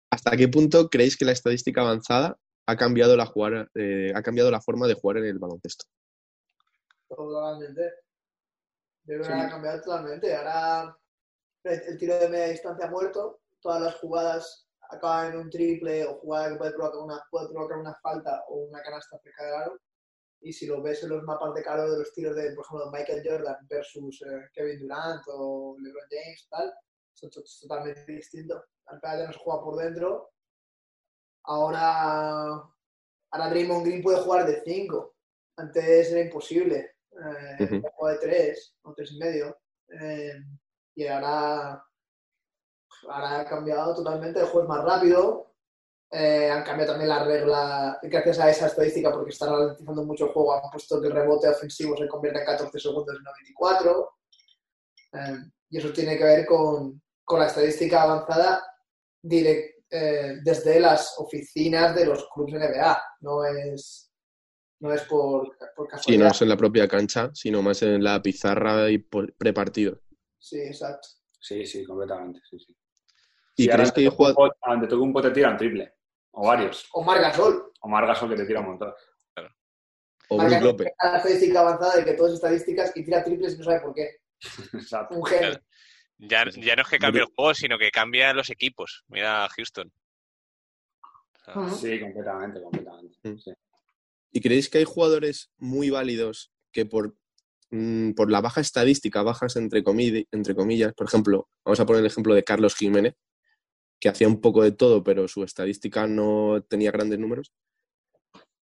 ¿hasta qué punto creéis que la estadística avanzada ha cambiado la, jugar, eh, ha cambiado la forma de jugar en el baloncesto? Totalmente. Yo creo que ha cambiado totalmente. Ahora el tiro de media distancia ha muerto, todas las jugadas acaba en un triple o jugada que puede provocar una, puede provocar una falta o una canasta cerca del aro. Y si lo ves en los mapas de calor de los tiros de, por ejemplo, Michael Jordan versus eh, Kevin Durant o LeBron James, tal, es totalmente distinto. Al final ya no se juega por dentro. Ahora, ahora Draymond Green puede jugar de 5. Antes era imposible. Eh, de 3 o 3 y medio. Eh, y ahora, ahora ha cambiado totalmente. El juego es más rápido. Eh, han cambiado también la regla gracias a esa estadística porque están ralentizando mucho el juego. Han puesto que el rebote ofensivo se convierte en 14 segundos en 94. Eh, y eso tiene que ver con, con la estadística avanzada eh, desde las oficinas de los clubes NBA. No es, no es por, por casualidad. Sí, no es en la propia cancha, sino más en la pizarra y prepartido. Sí, exacto. Sí, sí, completamente. Sí, sí. ¿Y crees que juega... Donde toque un pote te tiran triple. O varios. O Margasol. O Margasol que te tira un montón. O Brook López. La estadística avanzada de que todas estadísticas y tira triples y no sabe por qué. Exacto. Un genio. Ya, ya no es que cambie el juego, sino que cambia los equipos. Mira a Houston. Sí, completamente, completamente. Mm. ¿Y creéis que hay jugadores muy válidos que por, mm, por la baja estadística, bajas entre, entre comillas, por ejemplo, vamos a poner el ejemplo de Carlos Jiménez, que hacía un poco de todo, pero su estadística no tenía grandes números,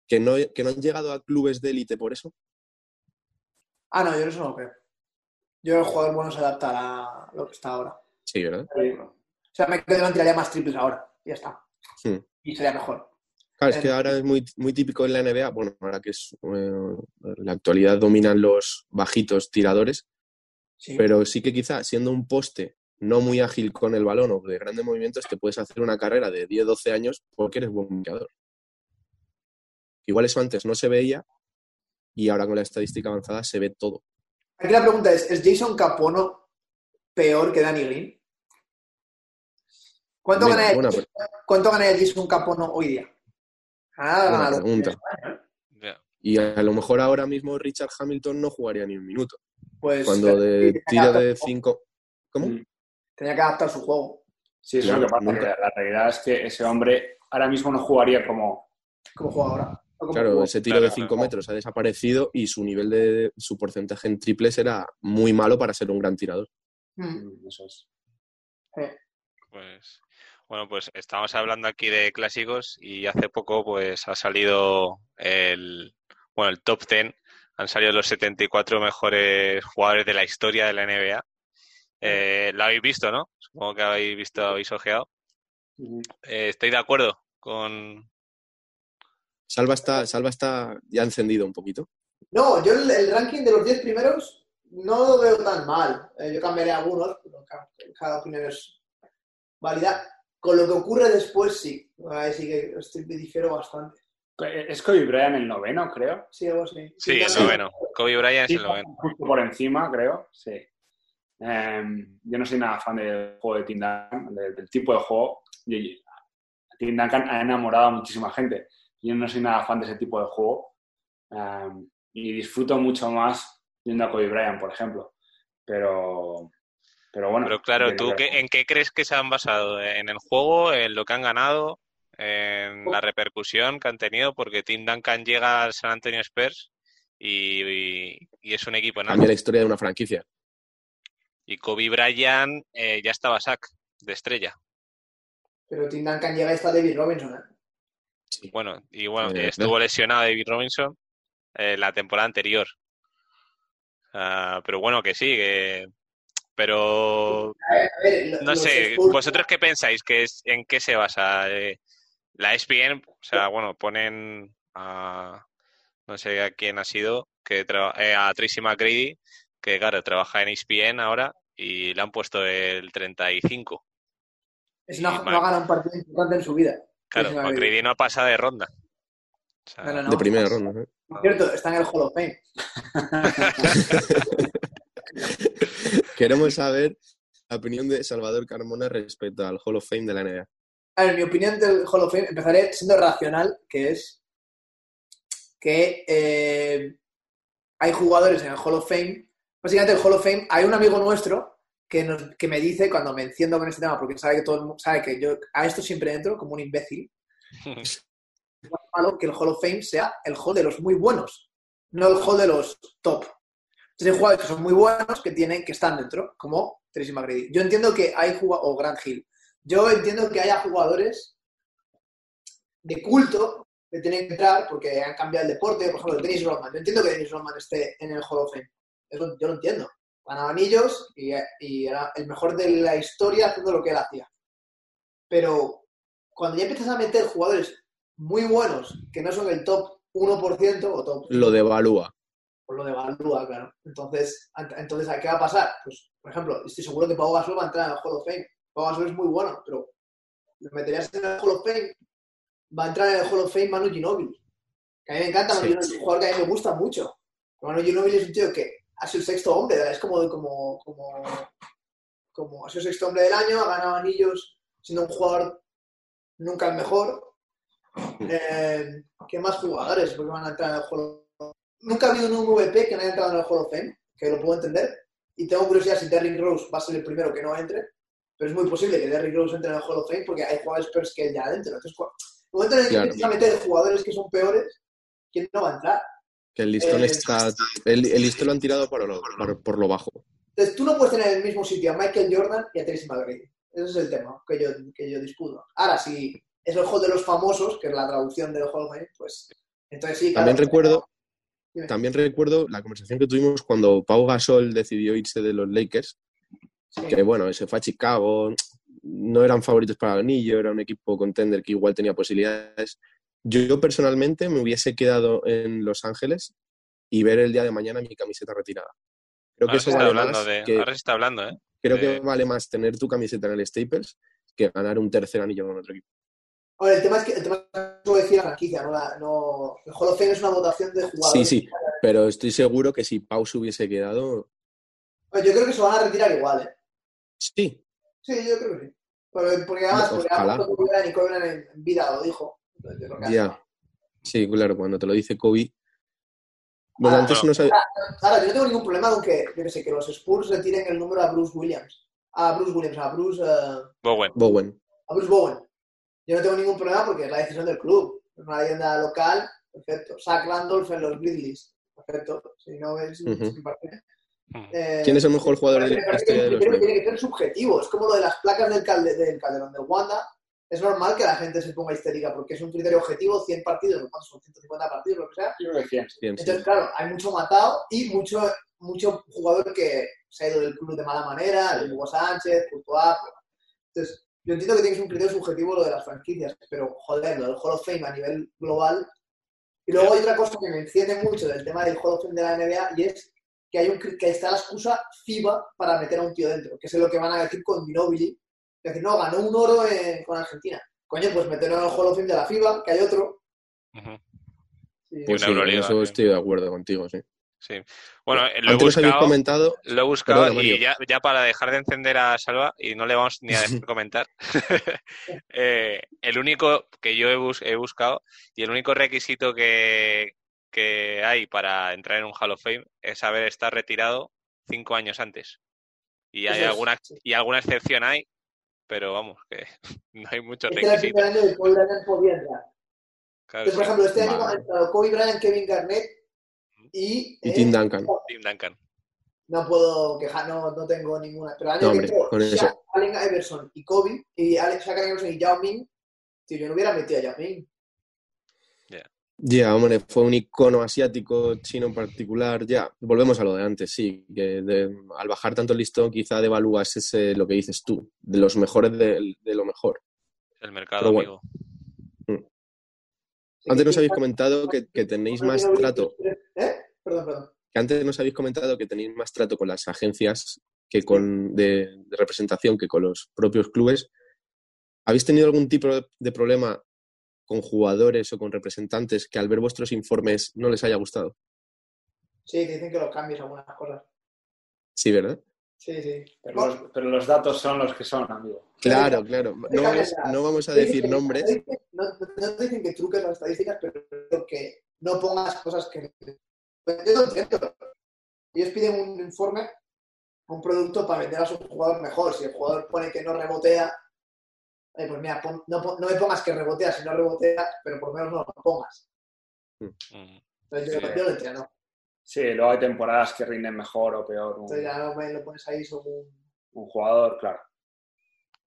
que no, que no han llegado a clubes de élite por eso? Ah, no, yo eso no lo creo. Yo el jugador bueno se adapta a lo que está ahora. Sí, ¿verdad? O sea, me quedo tiraría más triples ahora. Y ya está. Hmm. Y sería mejor. Claro, es que ahora es muy, muy típico en la NBA, bueno, ahora que es eh, la actualidad dominan los bajitos tiradores, pero sí que quizá siendo un poste no muy ágil con el balón o de grandes movimientos, te puedes hacer una carrera de 10-12 años porque eres buen tirador. Igual eso antes no se veía y ahora con la estadística avanzada se ve todo. Aquí la pregunta es, ¿es Jason Capono peor que Danny Green? ¿Cuánto, gana, ¿Cuánto Jason Capono hoy día? Ah, pregunta. Y a lo mejor ahora mismo Richard Hamilton no jugaría ni un minuto. Pues, Cuando de tiro de 5... ¿Cómo? Tenía que adaptar su juego. Sí, eso es lo que pasa. La realidad es que ese hombre ahora mismo no jugaría como, como juega ahora. Claro, ese tiro de 5 metros ha desaparecido y su nivel de su porcentaje en triples era muy malo para ser un gran tirador. Mm. Mm, eso es. Pues bueno, pues estamos hablando aquí de clásicos y hace poco pues ha salido el bueno, el top 10 han salido los 74 mejores jugadores de la historia de la NBA. Eh, ¿Lo habéis visto, no? Supongo que habéis visto, habéis ojeado. Eh, ¿Estáis de acuerdo con, Salva está, Salva está ya encendido un poquito. No, yo el, ranking de los 10 primeros no lo veo tan mal. Eh, yo cambiaré algunos, pero cada, opinión es válida. Con lo que ocurre después, sí. Ahí sí que estoy, difiero bastante. ¿Es Kobe Bryant el noveno, creo? Sí, algo así. Sí, el noveno. Kobe Bryant es el noveno. Justo por encima, creo, sí. Em, yo no soy nada fan del juego de Tim Duncan, del, tipo de juego. Tim Duncan ha enamorado a muchísima gente. Yo no soy nada fan de ese tipo de juego em, y disfruto mucho más viendo a Kobe Bryant, por ejemplo. Pero, pero bueno. Pero claro, ¿tú en qué crees que se han basado? ¿En el juego? ¿En lo que han ganado? ¿En la repercusión que han tenido? Porque Tim Duncan llega al San Antonio Spurs y, es un equipo Cambia la historia de una franquicia. Y Kobe Bryant ya eh, ya estaba sac de estrella. Pero Tim Duncan llega y está David Robinson, ¿eh? Bueno, y bueno, eh, estuvo lesionado David Robinson eh, la temporada anterior. Ah, pero bueno, que sí, que... pero no sé, vosotros qué pensáis, que es, en qué se basa eh, la ESPN, o sea, bueno, ponen a no sé a quién ha sido, que a Tracy McGrady, que claro, trabaja en ESPN ahora y le han puesto el 35. Es no ha ganado un partido importante en su vida. Claro, McGrady no pasa de ronda. de primera ronda. ¿eh? Por cierto, está en el Hall of Fame. Queremos saber la opinión de Salvador Carmona respecto al Hall of Fame de la NBA. A ver, mi opinión del Hall of Fame, empezaré siendo racional, que es que eh, hay jugadores en el Hall of Fame. Básicamente, el Hall of Fame, hay un amigo nuestro que, que me dice cuando me enciendo con este tema, porque sabe que todo el mundo sabe que yo a esto siempre entro como un imbécil. es más malo que el Hall of Fame sea el Hall de los muy buenos, no el Hall de los top. Entonces hay jugadores que son muy buenos que tienen que estar dentro, como Tracy McGrady. Yo entiendo que hay jugadores, o Grant Hill. Yo entiendo que haya jugadores de culto que tienen que entrar porque han cambiado el deporte, por ejemplo, Dennis Rodman. Yo entiendo que Dennis Rodman esté en el Hall of Fame. Eso yo lo entiendo. Ganaba anillos y, era el mejor de la historia haciendo lo que él hacía. Pero cuando ya empiezas a meter jugadores muy buenos que no son el top 1% o top... Lo devalúa. Pues lo devalúa, claro. Entonces, entonces, ¿qué va a pasar? Pues, por ejemplo, estoy seguro que Pau Gasol va a entrar en el Hall of Fame. Pau Gasol es muy bueno, pero lo meterías en el Hall of Fame va a entrar en el Hall of Fame Manu Ginóbili. Que a mí me encanta, Manu es un jugador que a mí me gusta mucho. Manu Ginóbili es un tío que ha sido el sexto hombre, es como, como, como, como ha sido el sexto hombre del año, ha ganado anillos siendo un jugador nunca el mejor. Eh, ¿Qué más jugadores porque van a entrar en el Fame? Nunca ha habido un MVP que no haya entrado en el Hall of Fame, que lo puedo entender. Y tengo curiosidad si Derrick Rose va a ser el primero que no entre. Pero es muy posible que Derrick Rose entre en el Hall of Fame porque hay jugadores peores que ya adentro. Entonces, momento en el que a meter jugadores que son peores, ¿quién no va a entrar? Que el listón eh, está. El, listón lo han tirado por lo, por, lo bajo. Entonces, tú no puedes tener en el mismo sitio a Michael Jordan y a Tracy McGrady. Ese es el tema que yo, que yo disputo. Ahora, si es el juego de los famosos, que es la traducción del juego, pues. Entonces sí. También recuerdo. También recuerdo la conversación que tuvimos cuando Pau Gasol decidió irse de los Lakers. Que bueno, se fue a Chicago, no eran favoritos para el anillo, era un equipo contender que igual tenía posibilidades. Yo, personalmente me hubiese quedado en Los Ángeles y ver el día de mañana mi camiseta retirada. Creo que eso vale más que, ahora se está hablando, ¿eh? Creo que vale más tener tu camiseta en el Staples que ganar un tercer anillo con otro equipo. el tema es que el tema es decir la franquicia, no, el Hall of Fame es una votación de jugadores. Sí, sí, pero estoy seguro que si Pau se hubiese quedado. yo creo que se van a retirar igual, ¿eh? Sí, Sí, yo creo que sí. Porque, además, porque además Kobe en vida lo dijo. Ya. Sí, claro, cuando te lo dice Kobe. Bueno, antes no sabía. Ahora, yo no tengo ningún problema con que, yo que sé, que los Spurs retiren el número a Bruce Williams. A Bruce Williams, a Bruce. Uh... Bowen. Bowen. A Bruce Bowen. Yo no tengo ningún problema porque es la decisión del club. Es una leyenda local, perfecto. Zach Randolph en los Grizzlies, perfecto. Si no ves, uh -huh. Eh, ¿Quién es el mejor jugador de la historia de los Tiene que ser subjetivo. Es como lo de las placas del, del Calderón de Wanda. Es normal que la gente se ponga histérica porque es un criterio objetivo, 100 partidos, ¿cuántos son? 150 partidos, lo que sea. Yo creo que 100. Entonces, claro, hay mucho matado y mucho, mucho jugador que se ha ido del club de mala manera, el Hugo Sánchez, Courtois. Entonces, yo entiendo que tienes un criterio subjetivo lo de las franquicias, pero joder, lo del Hall of Fame a nivel global. Y luego hay otra cosa que me enciende mucho del tema del Hall of Fame de la NBA y es que, hay un, que está la excusa FIBA para meter a un tío dentro, que es lo que van a decir con Ginobili. Es decir, no, ganó un oro con Argentina. Coño, pues meterlo en el Hall of Fame de la FIBA, que hay otro. Pues sí, eso estoy de acuerdo contigo, sí. Sí. Bueno, lo he buscado, comentado, lo he buscado y ya, ya, para dejar de encender a Salva y no le vamos ni a dejar comentar, eh, el único que yo he, he, buscado y el único requisito que, que hay para entrar en un Hall of Fame es haber estado retirado cinco años antes. Y hay alguna, y alguna excepción hay, pero vamos, que no hay muchos este requisitos. Año de Kobe Bryant podía entrar. Claro, por ejemplo, este año han entrado Kobe Bryant, Kevin Garnett y... Y Tim Duncan. Tim Duncan. No puedo quejar, no, no tengo ninguna. Pero el año no, hombre, con eso. Allen Iverson y Kobe, y Alex Iverson y Yao Ming, tío, yo no hubiera metido a Yao Ming. Ya, hombre, fue un icono asiático, chino en particular. Ya, volvemos a lo de antes, sí. Que al bajar tanto el listón, quizá devalúas ese, lo que dices tú, de los mejores de, lo mejor. El mercado, amigo. Mm. Antes nos habéis comentado que, tenéis más trato. ¿Eh? Perdón, perdón. Que antes nos habéis comentado que tenéis más trato con las agencias que con de, representación que con los propios clubes. ¿Habéis tenido algún tipo de problema con jugadores o con representantes que al ver vuestros informes no les haya gustado? Sí, dicen que lo cambies algunas cosas. Sí, ¿verdad? Sí, sí. Pero los, datos son los que son, amigo. Claro, claro. No vamos, a decir nombres. No, te dicen que truques las estadísticas, pero que no pongas cosas que... Yo entiendo. Ellos piden un informe un producto para vender a su jugador mejor. Si el jugador pone que no rebotea, pues mira, no, me pongas que rebotea si no rebotea, pero por lo menos no lo pongas. Mm. Entonces yo, lo entiendo. Sí, luego hay temporadas que rinden mejor o peor. Entonces ya lo, lo pones ahí sobre un... jugador, claro.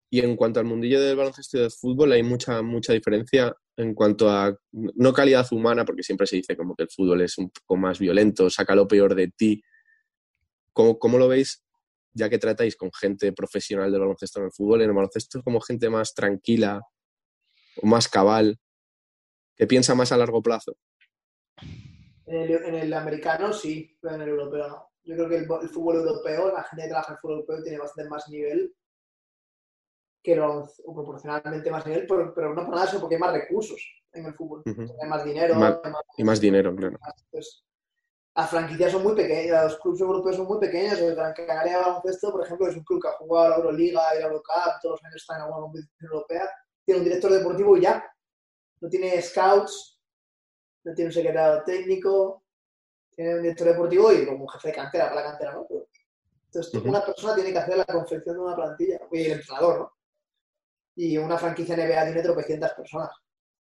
Y en cuanto al mundillo del baloncesto y del fútbol, hay mucha, mucha diferencia en cuanto a, no calidad humana, porque siempre se dice como que el fútbol es un poco más violento, saca lo peor de ti. ¿Cómo, cómo lo veis, ya que tratáis con gente profesional del baloncesto en el fútbol? En el baloncesto es como gente más tranquila o más cabal, que piensa más a largo plazo. En el, americano sí, pero en el europeo no. Yo creo que el, fútbol europeo, la gente que trabaja en el fútbol europeo tiene bastante más nivel que los, o proporcionalmente más nivel, pero, pero no por nada, sino porque hay más recursos en el fútbol. Hay más dinero. y más dinero, claro. Pues, las franquicias son muy pequeñas, los clubes europeos son muy pequeños. El Gran Canaria Baloncesto, por ejemplo, es un club que ha jugado la Euroliga y la Eurocup, todos los años está en alguna competición europea. Tiene un director deportivo y ya. No tiene scouts, no tiene un secretario técnico, tiene un director deportivo y como un jefe de cantera para la cantera, ¿no? entonces, una persona tiene que hacer la confección de una plantilla, y el entrenador, ¿no? Y una franquicia NBA tiene tropecientas personas.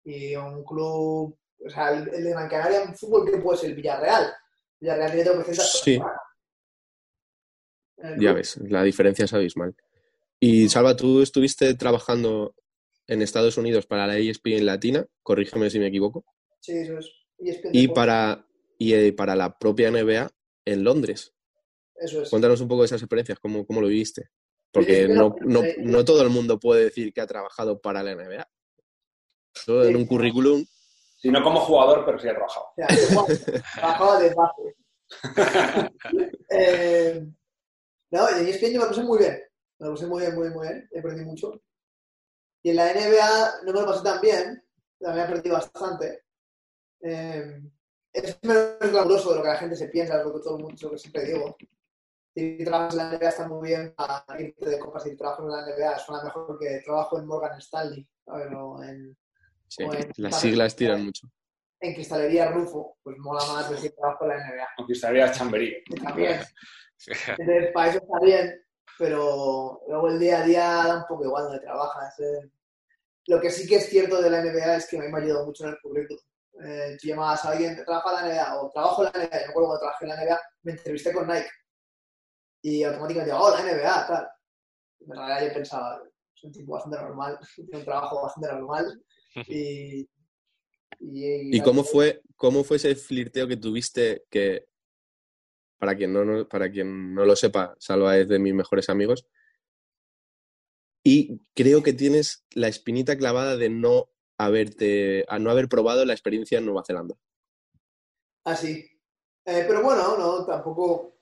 Y un club, o sea, el, de Gran Canaria en fútbol, ¿qué puede ser? El Villarreal. Villarreal tiene sí. personas. Ya ves, la diferencia es abismal. Y Salva, tú estuviste trabajando en Estados Unidos para la ESPN Latina, corrígeme si me equivoco. Sí, eso es. Y, para, y eh, para la propia NBA en Londres. Eso es. Cuéntanos un poco de esas experiencias, cómo, cómo lo viviste. Porque no, no, no, todo el mundo puede decir que ha trabajado para la NBA. Todo en un currículum. Si no como jugador, pero sí ha trabajado. trabajaba de base. eh, no, en ESPN yo me pasé muy bien. Me lo pasé muy bien, muy, muy bien. Aprendí mucho. Y en la NBA no me lo pasé tan bien. También aprendí bastante. Eh, es menos glamuroso de lo que la gente se piensa, es lo que todo el mundo, lo que siempre digo. Si trabajas en la NBA está muy bien para irte de copas, si trabajas en la NBA suena mejor que trabajo en Morgan Stanley, O en, sí, las siglas tiran mucho. En Cristalería Rufo, pues mola más decir trabajo en la NBA. En Cristalería Chamberí. También. Entonces, para eso está bien, pero luego el día a día da un poco igual donde trabajas. Eh. Lo que sí que es cierto de la NBA es que me ha ayudado mucho en el currículum eh, tú llamabas a alguien que trabaja en la NBA o trabajo en la NBA, yo me acuerdo cuando trabajé en la NBA, me entrevisté con Nike y automáticamente, oh, la NBA, tal. En realidad yo pensaba, soy un tipo bastante normal, tengo un trabajo bastante normal y... ¿Y, ¿Y cómo, fue, cómo fue ese flirteo que tuviste que, para quien no, para quien no lo sepa, Salva es de mis mejores amigos, y creo que tienes la espinita clavada de no haberte, a no haber probado la experiencia en Nueva Zelanda. Ah, sí. Eh, pero bueno, no, tampoco.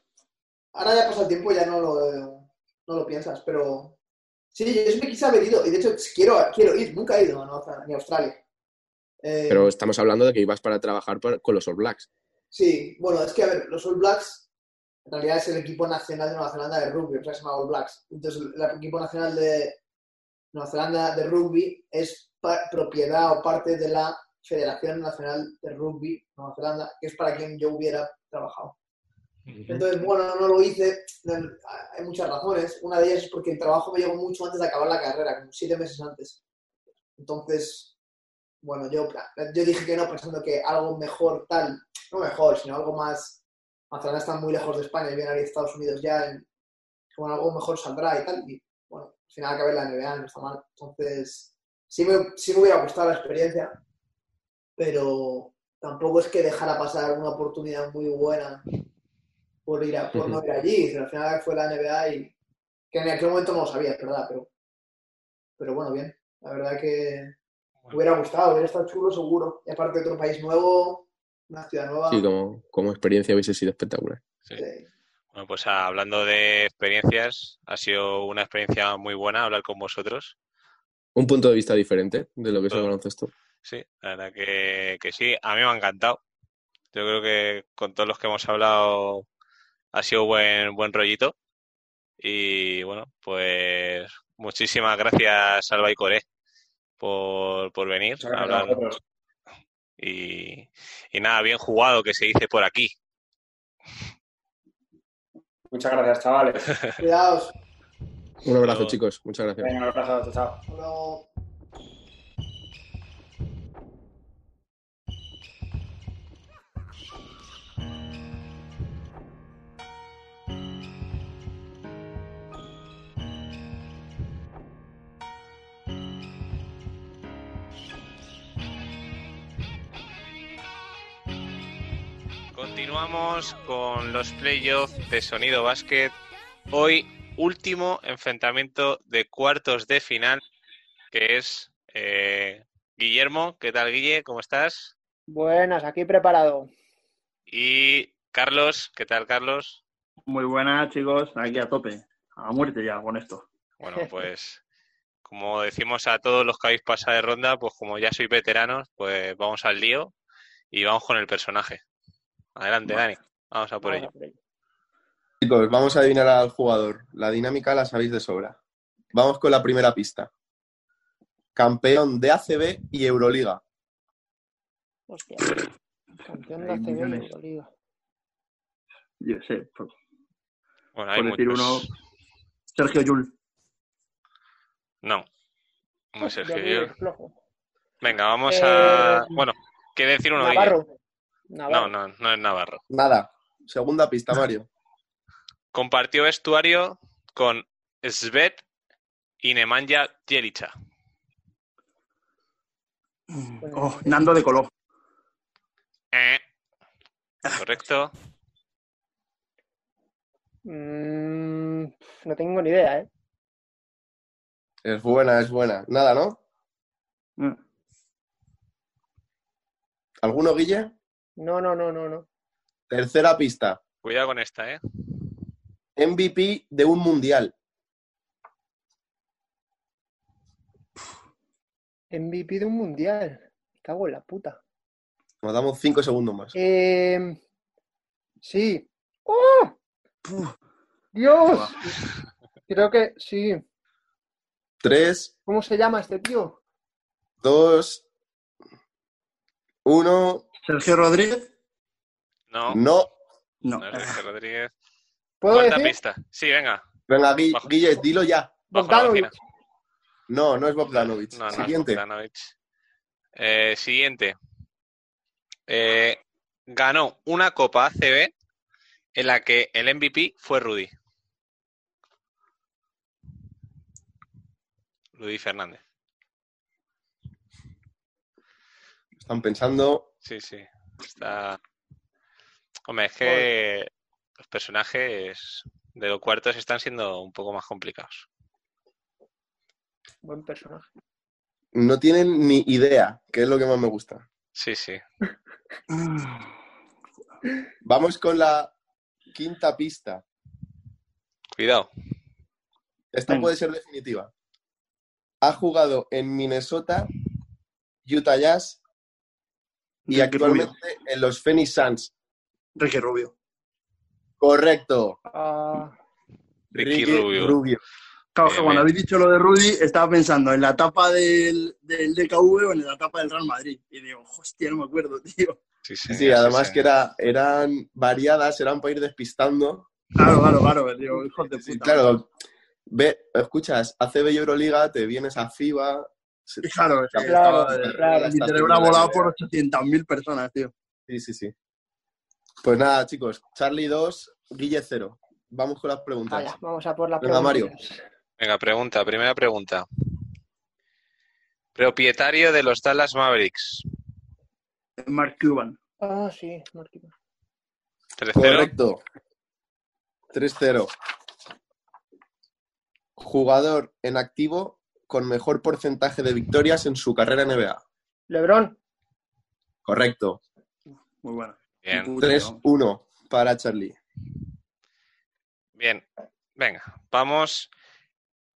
Ahora ya pasa el tiempo, ya no lo, no lo piensas, pero sí, yo me quise haber ido, y de hecho quiero, quiero ir, nunca he ido a ni a Australia. Eh, pero estamos hablando de que ibas para trabajar con los All Blacks. Sí, bueno, es que a ver, los All Blacks en realidad es el equipo nacional de Nueva Zelanda de rugby, o sea, se llama All Blacks. Entonces, el equipo nacional de Nueva Zelanda de rugby es propiedad o parte de la Federación Nacional de Rugby Nueva Zelanda, que es para quien yo hubiera trabajado. Entonces, bueno, no lo hice, hay muchas razones. Una de ellas es porque el trabajo me llegó mucho antes de acabar la carrera, como siete meses antes. Entonces, bueno, yo, yo dije que no pensando que algo mejor tal, no mejor, sino algo más... Zelanda está muy lejos de España y viene a Estados Unidos ya, en, algo mejor saldrá y tal. Y bueno, al final acabé la NBA, no está mal. Entonces, sí me, me hubiera gustado la experiencia, pero tampoco es que dejara pasar una oportunidad muy buena por, ir a, por no ir allí. Al final fue la NBA y que en aquel momento no lo sabía, verdad, pero, pero bueno, bien. La verdad que me hubiera gustado, hubiera estado chulo seguro. Y aparte otro país nuevo, una ciudad nueva. Sí, como, como experiencia hubiese sido espectacular. Bueno, pues hablando de experiencias, ha sido una experiencia muy buena hablar con vosotros un punto de vista diferente de lo que es el baloncesto. Sí, la verdad que, sí, a mí me ha encantado. Yo creo que con todos los que hemos hablado ha sido buen, buen rollito. Y bueno, pues muchísimas gracias Alba y Coré por, por venir a hablar. Y, y nada, bien jugado que se dice por aquí. Muchas gracias, chavales. Cuidaos. Un abrazo, chicos. Muchas gracias. Venga, un abrazo, chao. Continuamos con los playoffs de Sonido Basket. Hoy último enfrentamiento de cuartos de final, que es eh, Guillermo. ¿Qué tal, Guille? ¿Cómo estás? Buenas, aquí preparado. Y Carlos, ¿qué tal, Carlos? Muy buenas, chicos. Aquí a tope. A muerte ya con esto. Bueno, pues como decimos a todos los que habéis pasado de ronda, pues como ya sois veteranos, pues vamos al lío y vamos con el personaje. Adelante, Dani. Vamos a por ello. Chicos, vamos a adivinar al jugador. La dinámica la sabéis de sobra. Vamos con la primera pista. Campeón de ACB y Euroliga. Hostia. Campeón de ACB y Euroliga. Yo sé. Por, Bueno, hay por decir muchos. uno. Sergio Yul. No. No es Sergio flojo. Venga, vamos a. Eh, Bueno, ¿quiere decir uno? Navarro. No, Navarro. no, no es Navarro. Nada. Segunda pista, Mario. Compartió vestuario con Svet y Nemanja Jelica. Oh, Nando de Coló. Eh. Correcto. Mm, no tengo ni idea, ¿eh? Es buena, es buena. Nada, ¿no? Mm. ¿Alguno, Guille? No, no, no, no, no. Tercera pista. Cuidado con esta, ¿eh? MVP de un mundial. MVP de un mundial. Me Cago en la puta. Nos damos cinco segundos más. Eh, sí. ¡Oh! ¡Dios! Creo que sí. Tres, ¿Cómo se llama este tío? dos, uno. Sergio Rodríguez. No, No. No. no es Sergio Rodríguez. ¿Puedo Cuarta decir? pista. Sí, venga. Venga, Gui- Bajo. Guille, dilo ya. Bajo la Bogdanovic. bocina. No, no es Bogdanovic. No, no, es Siguiente. Bogdanovic. Eh, siguiente. Eh, ganó una Copa ACB en la que el MVP fue Rudy. Rudy Fernández. Están pensando. Sí, sí. Está. Hombre, es que los personajes de los cuartos están siendo un poco más complicados. Buen personaje. No tienen ni idea, que es lo que más me gusta. Sí, sí. Vamos con la quinta pista. Cuidado. Esta Venga. puede ser definitiva. Ha jugado en Minnesota, Utah Jazz y Ricky Rubio. actualmente en los Phoenix Suns. Ricky Rubio. Correcto. Ah, Ricky Rubio. Claro, que Bien, cuando habéis dicho lo de Rudy, estaba pensando en la etapa del, del DKV o en la etapa del Real Madrid. Y digo, hostia, no me acuerdo, tío. Sí, Sí, señor, además sí, que era, eran variadas, eran para ir despistando. Claro, claro, claro. Hijos de puta. Sí, claro. Ve, escuchas, ACB y Euroliga, te vienes a FIBA. Se- Y Claro, Claro, estaba claro. Mi cerebro ha volado por 800.000 personas, tío. Sí, sí, sí. Pues nada, chicos, Charlie 2, Guille 0. Vamos con las preguntas. vaya, vamos a por la Venga, Mario. pregunta. Venga, pregunta, primera pregunta. Propietario de los Dallas Mavericks. Mark Cuban. Ah, sí, Marquito. 3-0. Correcto. 3-0. Jugador en activo con mejor porcentaje de victorias en su carrera en NBA. Lebron. Correcto. Muy bueno. Bien, Puta, ¿no? 3-1 para Charlie. bien. Venga, vamos.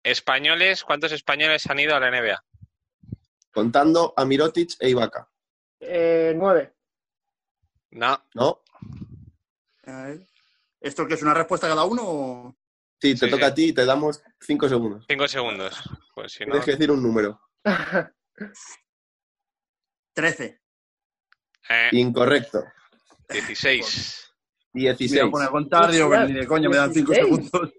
Españoles, ¿cuántos españoles han ido a la NBA? Contando a Mirotic e Ibaka. Eh, nueve. No, ¿No? A ver. ¿Esto que es una respuesta cada uno o...? Sí, te Sí, toca sí. a ti y te damos 5 segundos. cinco segundos. Pues si no, Tienes que decir un número. 13. eh, Incorrecto. 16. Me iba 16. a poner a contar, digo, ni de coño, me dan 5 16. segundos.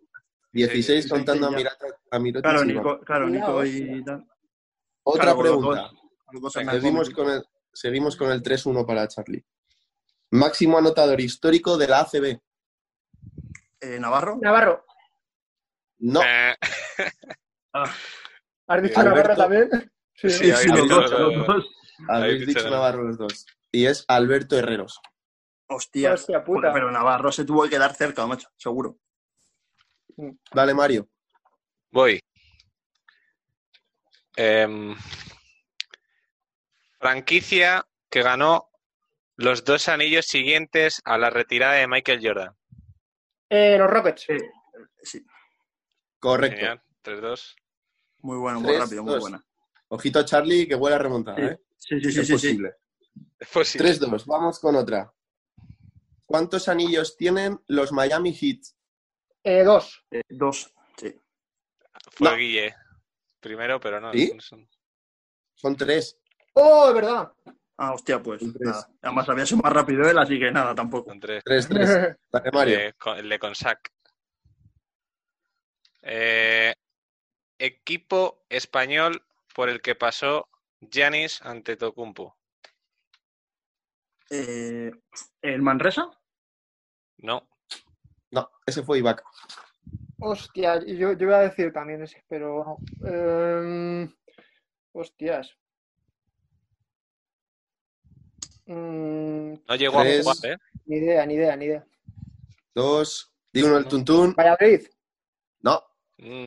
16 Sí, contando a. Mirata, a Claro, Nico, claro, Nico y tal. Otra Claro, pregunta. dos- Seguimos con- con, el, seguimos con el 3-1 para Charlie. Máximo anotador histórico de la ACB. Eh, Navarro. Navarro. No, Eh, ¿Has dicho Alberto. Navarro también? Sí. Sí, Sí, los dos, los dos. habéis dicho. Navarro los dos. Y es Alberto Herreros. Hostia. Hostia puta. Pero Navarro se tuvo que quedar cerca, macho, seguro. Dale, Mario. voy. Em, franquicia que ganó los dos anillos siguientes a la retirada de Michael Jordan. Eh, los Rockets. Eh, sí, Correcto. Genial. 3-2. muy bueno, muy Tres, rápido, muy dos. buena. Ojito, Charlie, que vuelve a remontar. Sí, ¿eh? sí, sí, Es sí, sí, sí. posible. Es posible. 3-2. Vamos con otra. ¿Cuántos anillos tienen los Miami Heat? Eh, dos. Eh, dos, sí. Fue No. Guille. Primero, pero no. ¿Sí? son- Son tres. Oh, es verdad. Ah, hostia, pues tres. nada. Además había sido más rápido él, así que nada, tampoco. Son tres. 3-3. Dale, Mario. Eh, con- el de Consac. Eh, equipo español por el que pasó Giannis ante Tocumpo. Eh, ¿El Manresa? No. No, ese fue Ibaka. Hostia, yo, yo iba a decir también ese, pero no. Em, hostias. Mm, No llegó Tres. a jugar, ¿eh? ni idea, ni idea, ni idea. Dos. Di uno el tuntún. Valladolid. No. Mm,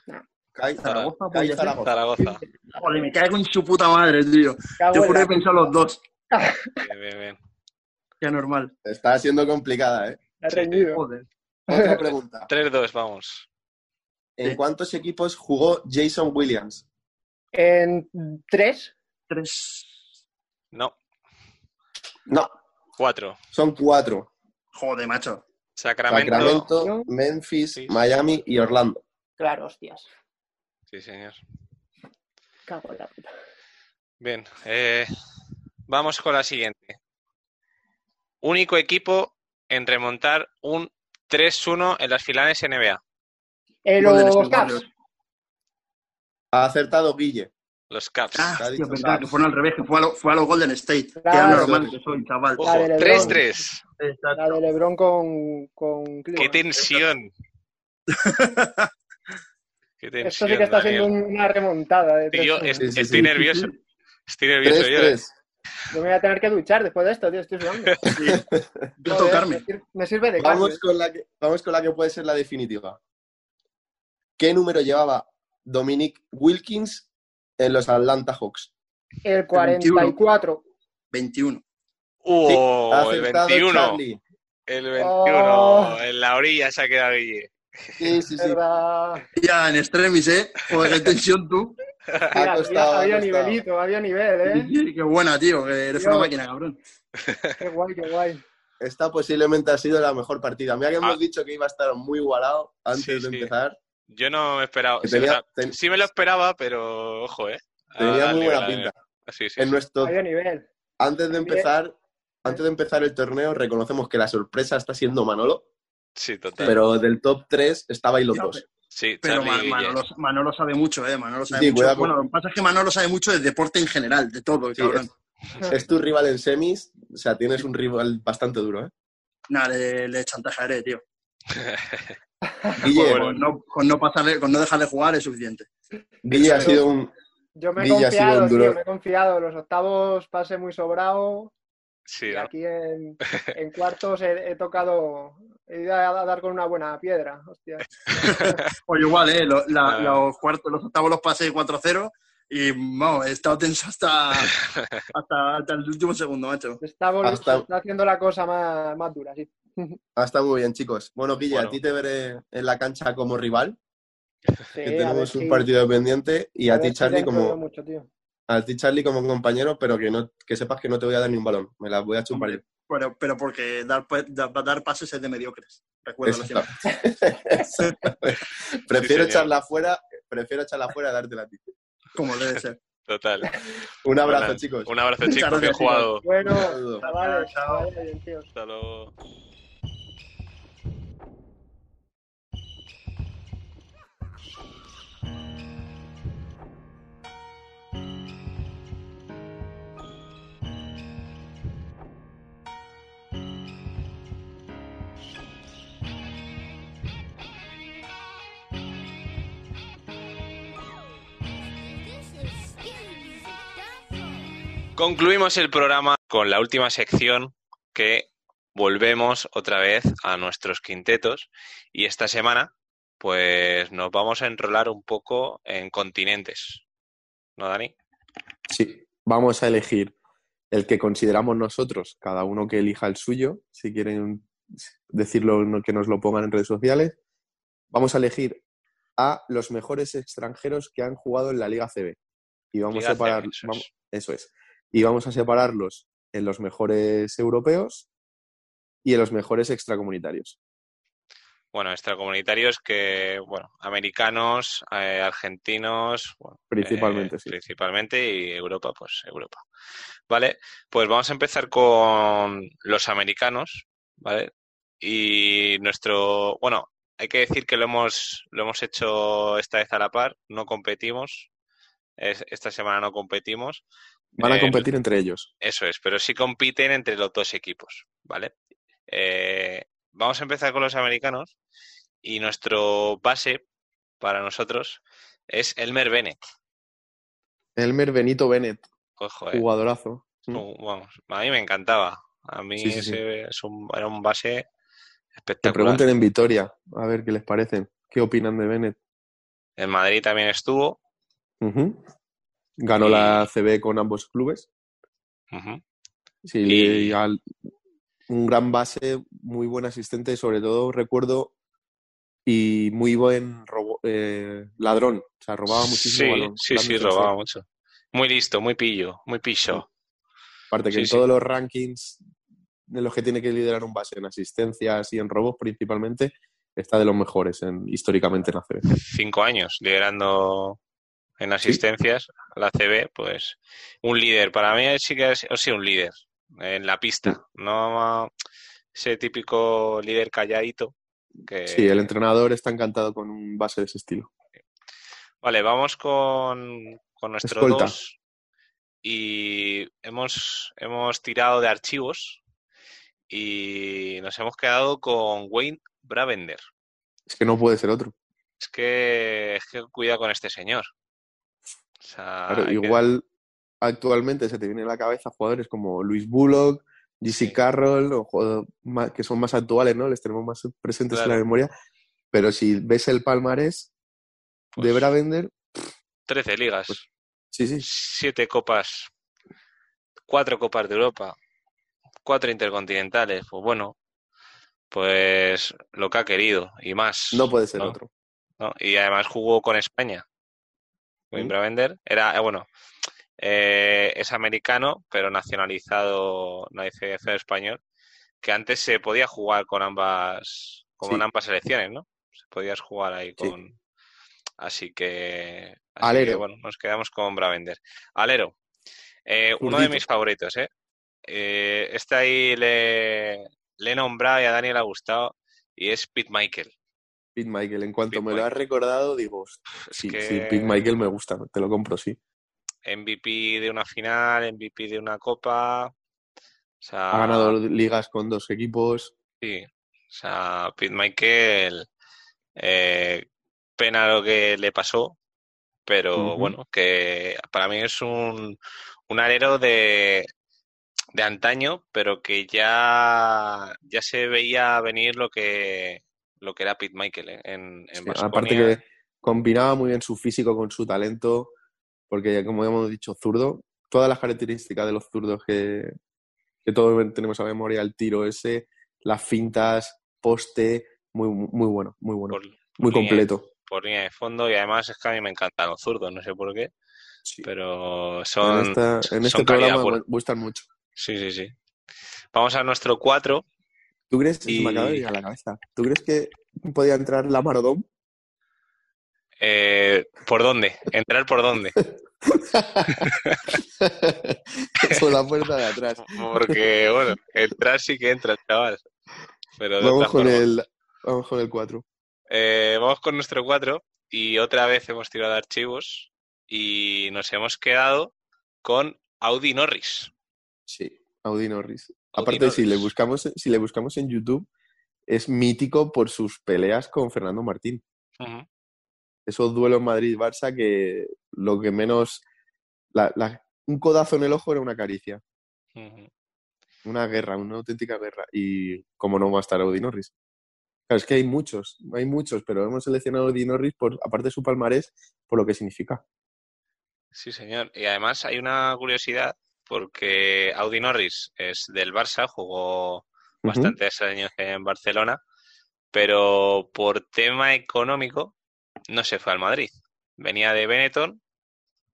Kai Zaragoza, Kai. Zaragoza. Zaragoza. Joder, me cae con su puta madre, tío. Cago Yo en juro la- pensado los dos. Bien, bien, bien. Qué normal. Está siendo complicada, ¿eh? Joder. Otra pregunta. 3-2, vamos. ¿En Sí. cuántos equipos jugó Jason Williams? En tres. Tres. No. No, Cuatro. son cuatro. Joder, macho. Sacramento. Sacramento, Memphis, Sí. Miami y Orlando. Claro, hostias. Sí, señor. Cago en la puta. Bien. eh, vamos con la siguiente. Único equipo en remontar un 3-1 en las finales NBA. Eh, los Caps. Ha acertado Guille. Los Caps. Ah, tío, dicho verdad, Caps. que fueron al revés, que fue a, lo- fue a los Golden State. Qué Claro. normal que soy, chaval. Ojo, La de LeBron. 3-3. Exacto. La de Lebron con, con ¡Qué Cleveland. tensión! ¡Qué tensión, Esto sí que está Daniel. siendo una remontada. De Tío, 3-1. es- Sí, sí, estoy sí. nervioso. Estoy nervioso yo. ¿eh? 3-3. Yo me voy a tener que duchar después de esto, tío. Estoy sudando. Sí. Yo Joder, tocarme. me, sir- me sirve de. Vamos con, la que, vamos con la que puede ser la definitiva. ¿Qué número llevaba Dominic Wilkins en los Atlanta Hawks? El 44. 21. ¡Oh! El acertado 21. Charlie. El 21. Oh. En la orilla se ha quedado Guille. Sí, sí, sí. Ya en extremis, ¿eh? Joder, qué tensión tú. Mira, Ha costado, había, nivelito, había nivel, ¿eh? Sí, Qué buena, tío. Que eres Tío. una máquina, cabrón. Qué guay, qué guay. Esta posiblemente ha sido la mejor partida. Mira que hemos dicho que iba a estar muy igualado antes Sí, de sí. empezar. Yo no me esperaba. O tenía- sea, ten- sí me lo esperaba, pero ojo, ¿eh? Tenía Ah, muy buena pinta. nivel. Sí, sí, En sí. nuestro, Había nivel. antes de empezar, antes de empezar el torneo, reconocemos que la sorpresa está siendo Manolo, Sí, total. pero del top 3 estabais los dos. Sí, Pero Charlie. Manolo, sabe mucho, ¿eh? Manolo sabe Sí, mucho. cuidado Bueno, lo que pasa es que Manolo sabe mucho de deporte en general, de todo, Sí, cabrón. Es tu rival en semis, o sea, tienes un rival bastante duro, ¿eh? Nada, le, le chantajearé, tío. Guille. Con no, con, no pasarle, con no dejarle jugar es suficiente. Guille ha sido un... Yo me he confiado, tío, me he confiado. Los octavos pasé muy sobrado. Sí, Y ¿no? aquí en, en cuartos he, he tocado. He ido a dar con una buena piedra. Hostia. Oye, igual, ¿eh? Lo- la-. Los cuartos, los octavos los pasé 4-0 y, vamos, he estado tenso hasta, hasta, hasta el último segundo, macho. Está, Hasta- haciendo la cosa más, más dura, sí. Ah, está muy bien, chicos. Bueno, Guille, Bueno. a ti te veré en la cancha como rival, Sí, que ver tenemos un partido pendiente, y a ti, Charlie, como, mucho, tío. A ti, Charlie, como compañero, pero que no que sepas que no te voy a dar ni un balón. Me las voy a chupar yo. Pero, pero porque dar, pa- dar, dar pases es de mediocres. Siempre. prefiero señor. echarla fuera, prefiero echarla fuera y dártela a ti. Como debe ser. Total. Un abrazo, Bueno, chicos. Un abrazo, chicos. Bien jugado. Bueno, saludo. chavales, tío. Hasta luego. Concluimos el programa con la última sección que volvemos otra vez a nuestros quintetos y esta semana pues nos vamos a enrolar un poco en continentes. ¿No, Dani? Sí, vamos a elegir el que consideramos nosotros, cada uno que elija el suyo, si quieren decirlo, que nos lo pongan en redes sociales. Vamos a elegir a los mejores extranjeros que han jugado en la Liga CB. Y vamos a separar, eso es. Y vamos a separarlos en los mejores europeos y en los mejores extracomunitarios. Bueno, extracomunitarios que, bueno, americanos, eh, argentinos, principalmente, eh, principalmente y Europa, pues Europa. Vale, pues vamos a empezar con los americanos, ¿vale? Y nuestro, bueno, hay que decir que lo hemos, lo hemos hecho esta vez a la par, no competimos, esta semana no competimos. Van a eh, competir entre ellos. Eso es, pero sí compiten entre los dos equipos, ¿vale? Eh, vamos a empezar con los americanos y nuestro base para nosotros es Elmer Bennett. Elmer Benito Bennett. Pues, Jugadorazo. Vamos, a mí me encantaba. A mí ese Es un, era un base espectacular. Te pregunten en Vitoria, a ver qué les parecen. ¿Qué opinan de Bennett? En Madrid también estuvo. Ganó la CB con ambos clubes. Sí, y un gran base, muy buen asistente, sobre todo recuerdo, y muy buen eh, ladrón. O sea, robaba muchísimo. Sí, sí, sí, robaba mucho. Muy listo, muy pillo, muy piso. Aparte que en todos los rankings de los que tiene que liderar un base en asistencias y en robos principalmente, está de los mejores en, históricamente en la CB. Cinco años liderando en asistencias la CB, pues un líder. Para mí sí que es, o sea, un líder en la pista, no ese típico líder calladito. Que... Sí, el entrenador está encantado con un base de ese estilo. Vale, vamos con, con nuestro dos. Y hemos, hemos tirado de archivos y nos hemos quedado con Wayne Bravender. Es que no puede ser otro. Es que, es que cuida con este señor. Igual actualmente se te viene a la cabeza jugadores como Luis Bullock, GC Carroll, o que son más actuales, ¿no? Les tenemos más presentes en la memoria. Pero si ves el palmarés de pues Bravender... 13 ligas. Pues, sí, sí. 7 copas. 4 copas de Europa. 4 intercontinentales. Pues bueno, pues lo que ha querido y más. No puede ser otro. Y además jugó con España. Wayne Bravender. Era, eh, bueno, eh, es americano, pero nacionalizado, nacionalizado español, que antes se podía jugar con ambas, con ambas selecciones, ¿no? Se podías jugar ahí con. Así que. Alero. bueno, nos quedamos con Bravender. Alero. Eh, uno de mis favoritos, ¿eh? ¿eh? este ahí le, le he nombrado y a Daniel ha gustado y es Pete Michael. Pete Michael, en cuanto me lo has recordado, digo, sí, sí, Pete Michael me gusta, te lo compro, sí. MVP de una final, MVP de una copa. ha ganado ligas con dos equipos. Sí, o sea, Pete Michael, eh, pena lo que le pasó, pero bueno, que para mí es un, un alero de, de antaño, pero que ya, ya se veía venir lo que, lo que era Pete Michael ¿eh? en, en Aparte que combinaba muy bien su físico con su talento porque como hemos dicho, zurdo, todas las características de los zurdos que, todos tenemos a memoria, el tiro ese, las fintas, poste, muy, muy bueno, muy bueno, muy completo. por línea de fondo y además es que a mí me encantan los zurdos, no sé por qué, pero son... En, este programa me gustan mucho. Sí, sí, sí. Vamos a nuestro 4. ¿Tú crees, me acaba de a la cabeza, ¿tú crees que podía entrar la Marodón? Eh, ¿Por dónde? ¿Entrar por dónde? por la puerta de atrás. Porque, bueno, entrar sí que entra, chaval. Pero vamos, con el, vamos con el 4. Eh, vamos con nuestro 4 y otra vez hemos tirado archivos y nos hemos quedado con Audi Norris. Sí, Audi Norris. Aparte, Si, le buscamos, si le buscamos en YouTube, es mítico por sus peleas con Fernando Martín esos duelos Madrid-Barça que lo que menos, la, un codazo en el ojo era una caricia. Una guerra, una auténtica guerra. Y como no va a estar Audi Norris. Claro, es que hay muchos, hay muchos, pero hemos seleccionado a Audi Norris, por, aparte de su palmarés, por lo que significa. Sí, señor. Y además hay una curiosidad, porque Audi Norris es del Barça, jugó bastantes años en Barcelona, pero por tema económico no se fue al Madrid. Venía de Benetton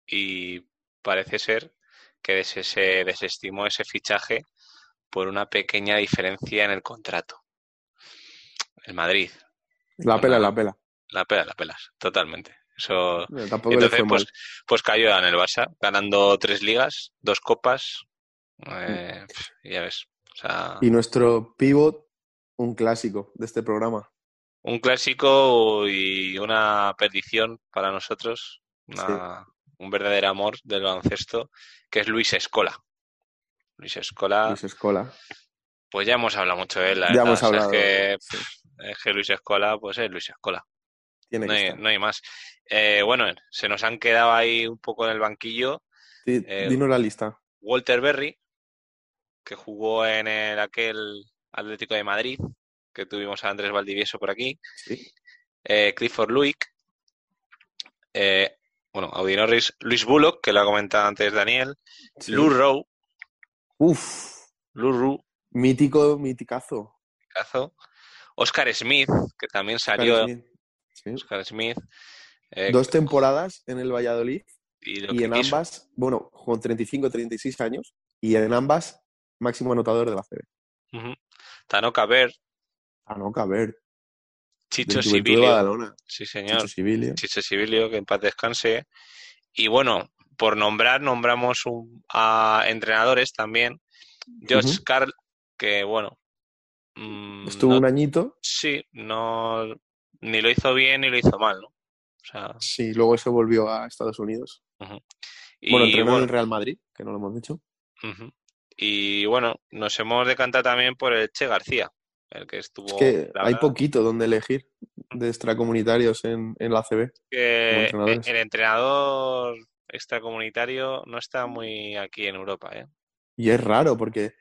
y parece ser que se desestimó ese fichaje por una pequeña diferencia en el contrato. El Madrid. La pela, la pela. La pela, la pelas, totalmente. Eso. Entonces, pues, pues cayó en el Barça, ganando tres ligas, dos copas. Eh, ya ves. Y nuestro pivot, un clásico de este programa. Un clásico y una perdición para nosotros. Un verdadero amor del baloncesto, que es Luis Escola. Luis Escola. Luis Escola. Pues ya hemos hablado mucho de él. ya hemos hablado. es, que, Luis Escola, pues es Luis Escola. No, hay, más. Eh, bueno, se nos han quedado ahí un poco en el banquillo. Eh, dinos la lista. Walter Berry, que jugó en el, aquel Atlético de Madrid, que tuvimos a Andrés Valdivieso por aquí. Eh, Clifford Luick. bueno, Audi Norris. Luis Bullock, que lo ha comentado antes Daniel. Lou Rowe. Uf. Lou Mítico, miticazo. Oscar Smith, que también salió. Oscar Smith. Eh, Dos temporadas en el Valladolid. Y, en ambas, bueno, con 35, 36 años. Y en ambas, máximo anotador de la CB. Uh Tano Caber. Tano Caber. Chicho Sibilio. Sí, señor. Chicho Sibilio. Chicho Sibilio, que en paz descanse. Y bueno, por nombrar, nombramos a entrenadores también. George Carl, que bueno. Mm, Estuvo un añito. Sí, no. Ni lo hizo bien ni lo hizo mal, ¿no? Sí, luego se volvió a Estados Unidos. Bueno, entrenó en el Real Madrid, que no lo hemos dicho. Y bueno, nos hemos decantado también por el Che García, el que estuvo. Es que hay poquito donde elegir de extracomunitarios en, en la CB. el entrenador extracomunitario no está muy aquí en Europa, ¿eh? Y es raro porque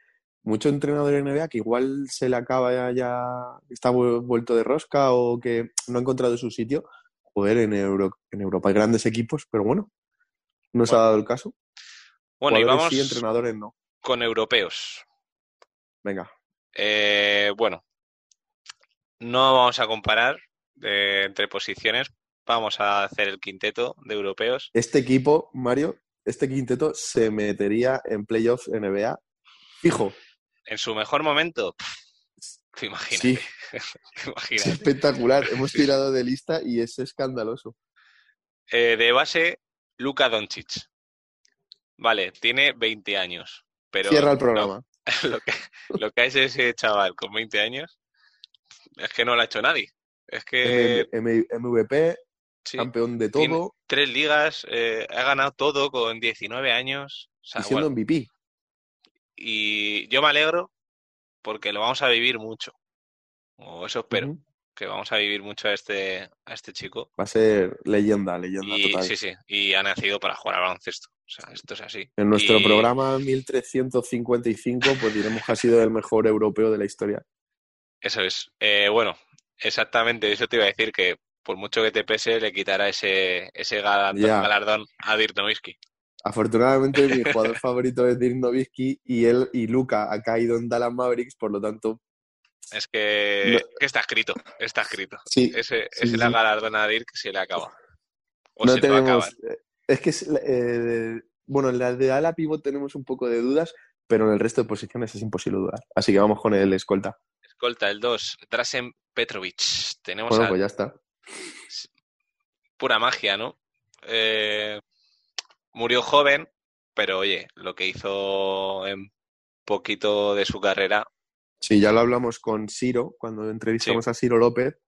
mucho entrenador de NBA que igual se le acaba ya, ya, está vuelto de rosca o que no ha encontrado su sitio, joder, en, en Europa hay grandes equipos, pero bueno, no se ha dado el caso. Bueno, y vamos sí, entrenadores no. con europeos. Venga. Eh, bueno, no vamos a comparar entre posiciones, vamos a hacer el quinteto de europeos. Este equipo, Mario, este quinteto se metería en playoffs NBA fijo. En su mejor momento, imagínate. Es espectacular. Hemos tirado de lista y es escandaloso. Eh, de base, Luka Doncic. Vale, tiene 20 años. Pero Cierra el programa. lo, que, lo que es ese chaval con 20 años es que no lo ha hecho nadie. Es que. MVP, campeón de todo. Tres ligas, eh, ha ganado todo con 19 años. y siendo MVP. Y yo me alegro porque lo vamos a vivir mucho. O eso espero. Que vamos a vivir mucho a este, a este chico. Va a ser leyenda, leyenda total. Sí, sí. Y ha nacido para jugar al baloncesto. O sea, esto es así. En nuestro programa 1355, pues diremos que ha sido el mejor europeo de la historia. Eso es. Eh, bueno, exactamente, eso te iba a decir que por mucho que te pese, le quitará ese, ese galardón, a Dirk Nowitzki. Afortunadamente, mi jugador favorito es Dirk Nowitzki y él y Luca ha caído en Dallas Mavericks, por lo tanto es que, está escrito, está escrito. Sí, ese es el galardón a Dirk se le acaba. O no se tenemos, eh, es que, eh, bueno, en la de ala pivot tenemos un poco de dudas, pero en el resto de posiciones es imposible dudar. Así que vamos con el escolta. Escolta, el 2, Drasen Petrovic. Tenemos bueno, pues ya está. Pura magia, ¿no? Eh, murió joven, pero oye, lo que hizo en poquito de su carrera Sí, ya lo hablamos con Ciro cuando entrevistamos a Ciro López.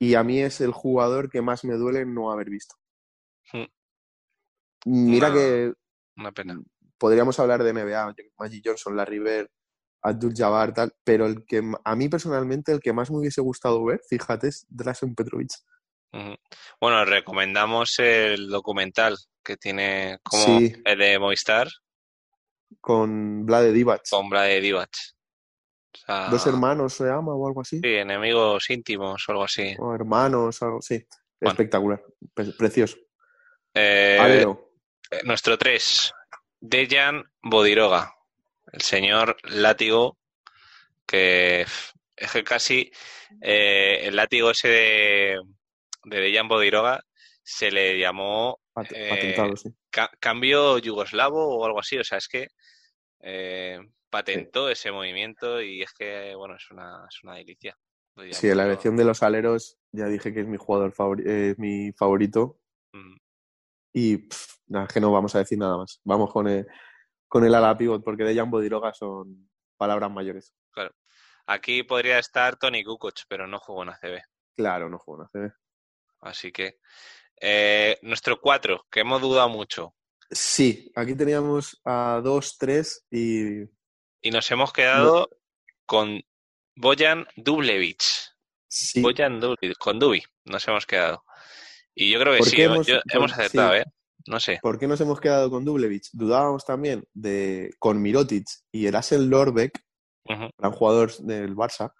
Y a mí es el jugador que más me duele no haber visto. Hmm. Mira que. Una pena. Podríamos hablar de NBA, Magic Johnson, la River, Abdul Jabbar, tal, pero el que a mí personalmente el que más me hubiese gustado ver, fíjate, es Drasen Petrovic. Bueno, recomendamos el documental que tiene como Sí. el de Movistar Con Vlade Divac. con Blade Divac. O sea, Dos hermanos se llama o algo así. Sí, enemigos íntimos o algo así. O hermanos, algo sí. Bueno. Espectacular. Pre- Precioso. Eh, Alero. nuestro 3, Dejan Bodiroga, el señor látigo, que es que casi eh, el látigo ese de, de Dejan Bodiroga se le llamó Pat- eh, patentado, sí. ca- cambio yugoslavo o algo así, o sea, es que eh, patentó ese movimiento y es que, bueno, es una, es una delicia. Dejan Sí, la elección de los aleros ya dije que es mi jugador favori- eh, mi favorito. Mm. Y pff, nada, que no vamos a decir nada más. Vamos con el, con el ala pivot, porque de Jan Bodiroga son palabras mayores. Aquí podría estar Tony Kukoc, pero no jugó en ACB. Claro, no juego en ACB. Así que eh, nuestro 4, que hemos dudado mucho. Sí, aquí teníamos a dos, tres y Y nos hemos quedado con Bojan Dublevich. sí, Bojan Dublevich, con Dubi nos hemos quedado. Y yo creo que ¿Por sí, hemos- yo- por- hemos acertado, sí. ¿eh? No sé. ¿Por qué nos hemos quedado con Dublevich? Dudábamos también de con Mirotic y Erasel Lorbeck, Ujú. gran jugador del Barça,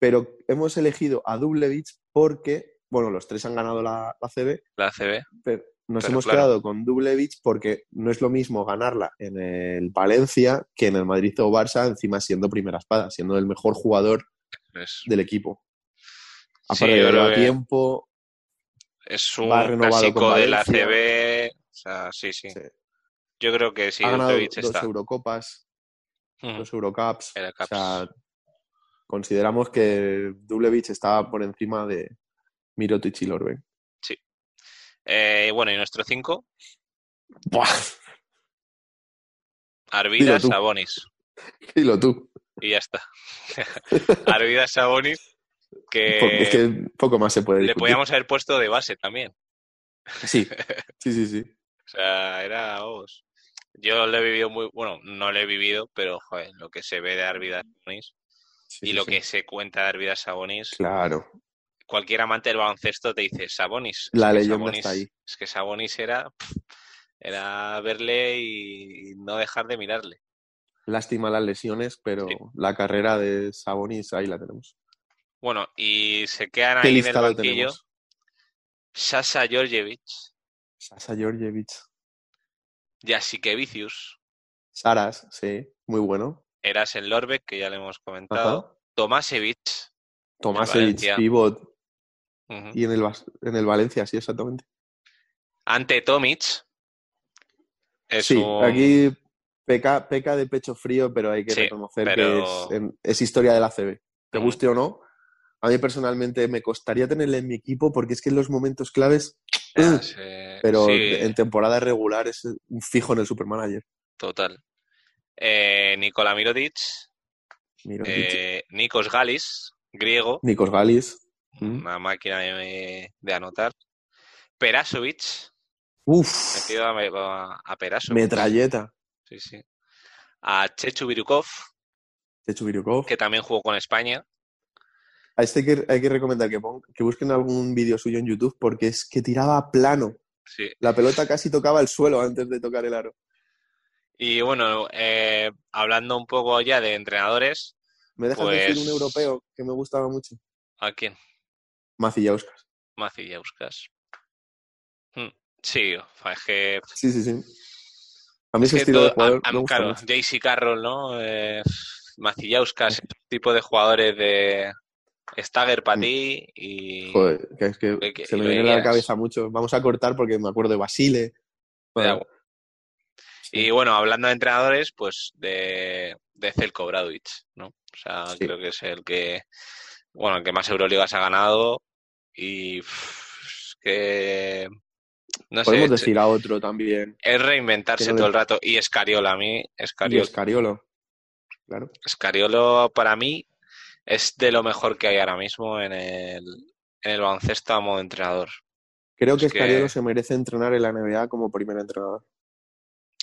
pero hemos elegido a Dublevich porque, bueno, los tres han ganado la, la CB, La ACB. pero nos Pero hemos claro. quedado con Dublevich porque no es lo mismo ganarla en el Valencia que en el Madrid o Barça, encima siendo primera espada, siendo el mejor jugador Es, del equipo. Sí, Aparte yo de tiempo, es un clásico de la. ACB. O sea, sí, sí. sí, Yo creo que sí, ha ganado dos está. Eurocopas, Ujú. dos. Eurocups. O sea, consideramos que Dublevich estaba por encima de Mirotic y Lorben. Eh, bueno, y nuestro 5, Buah, Arvidas. Sabonis. dilo tú. Y ya está. Arvidas Sabonis, que, es que poco más se puede le discutir. podíamos haber puesto de base también. Sí, sí, sí, sí. O sea, era, vamos, yo lo he vivido muy, bueno, no lo he vivido, pero joder, lo que se ve de Arvidas Sabonis Sí, y sí, lo sí. que se cuenta de Arvidas Sabonis, Claro, cualquier amante del baloncesto te dice Sabonis. La Es leyenda Sabonis- está ahí. Es que Sabonis era, era verle y no dejar de mirarle. lástima las lesiones, pero Sí. la carrera de Sabonis ahí la tenemos. Bueno, y se quedan ¿Qué ahí en el banquillo tenemos? Sasa Georgievich, Sasa Georgievich, Jasikevicius, Saras, sí, muy bueno. Eras el Lorbeck, que ya le hemos comentado, Ajá. Tomasevich, Tomasevich, Valencia. Y en el, en el Valencia, sí, exactamente. Ante Tomic. Es sí, un- aquí peca, peca de pecho frío, pero hay que Sí, reconocer pero- que es, historia de la CB. Te guste o no, a mí personalmente me costaría tenerle en mi equipo porque es que en los momentos claves, se- pero sí, en temporada regular es un fijo en el Supermanager. total. Eh, Nikola Mirotic, Mira, eh, Nikos Galis, griego, Nikos Galis. Mm. una máquina de, de anotar. Perasovic, Uf, metido a, a, Perasovic. metralleta. Sí, sí. A Chechu Birukov, Chechu Virukov. que también jugó con España. A este hay que, hay que recomendar que, pon- que busquen algún vídeo suyo en YouTube porque es que tiraba plano. Sí. La pelota casi tocaba el suelo antes de tocar el aro. Y bueno, eh, hablando un poco ya de entrenadores, ¿Me dejas Pues- decir un europeo que me gustaba mucho? ¿a quién? Macillauskas. Macillauskas. Hmm, Sí, es que Sí, sí, sí. A mí Es ese que estilo todo- de jugador a- a- me gusta claro. JC Carroll, ¿no? Eh, Macillauskas, ese tipo de jugadores de Stagger para Mm. ti y Joder, que es que que- que- se me viene a la cabeza mucho. Vamos a cortar porque me acuerdo de Basile. Bueno, Ya, sí. Y bueno, hablando de entrenadores, pues de, de Zelko Bradovic, ¿no? O sea, Sí. creo que es el que, bueno, el que más Euroligas ha ganado y pff, es que, no Podemos sé, decir a otro también. es reinventarse no todo el rato. Y Escariola, a mí, Y Escariolo, Escariolo. Claro. Escariolo para mí es de lo mejor que hay ahora mismo en el, en el baloncesto a modo entrenador. Creo que Es que- Escariolo se merece entrenar en la NBA como primer entrenador.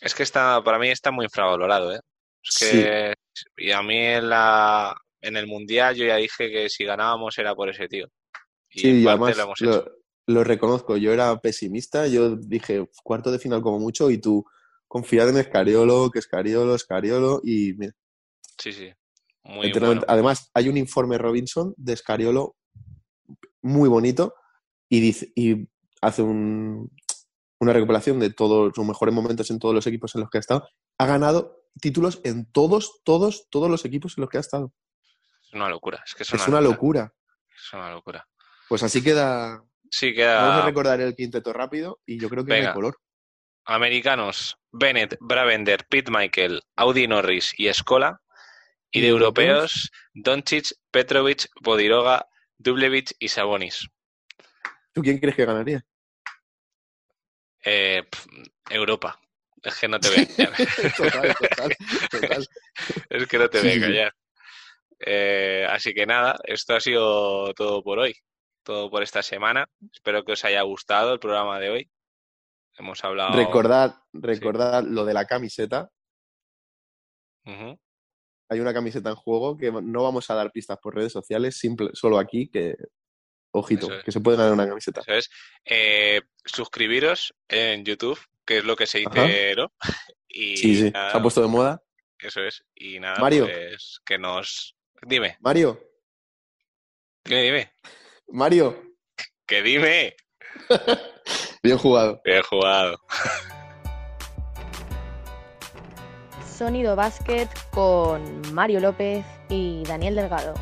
Es que está, para mí está muy infravalorado, ¿eh? Es que, y a mí en la, en el Mundial yo ya dije que si ganábamos era por ese tío. Y Sí, en y parte además lo hemos lo, hecho. lo reconozco, yo era pesimista, yo dije cuarto de final como mucho y tú confiad en Escariolo, que Escariolo, Escariolo y mira. Sí, sí. Muy bueno. Además, hay un informe Robinson de Escariolo muy bonito y, dice, y hace un, una recopilación de todos los mejores momentos en todos los equipos en los que ha estado. Ha ganado títulos en todos, todos, todos los equipos en los que ha estado. Es una locura. Es, que es, una, locura. Es una locura. Pues así queda. Sí, queda. Vamos a recordar el quinteto rápido y yo creo que hay color. Americanos: Bennett, Bravender, Pete Michael, Audi Norris y Escola. Y de europeos: Doncic, Petrovic, Bodiroga, Dublevich y Sabonis. ¿Tú quién crees que ganaría? Eh, Europa. Es que no te voy a total, total, Es que no te a callar. Eh, así que nada, esto ha sido todo por hoy, todo por esta semana. Espero que os haya gustado el programa de hoy. Hemos hablado. Recordad, recordad lo de la camiseta. Hay una camiseta en juego que no vamos a dar pistas por redes sociales, simple, solo aquí, que ojito, que se puede ganar una camiseta. Eso es. Eh, suscribiros en YouTube, que es lo que se dice, ¿no? Y sí, sí, se ha puesto de moda. Eso es. Y nada, Mario. pues que nos Dime. Mario. Dime, dime. Mario. Que dime. Bien jugado. Bien jugado. Sonido Básquet con Mario López y Daniel Delgado.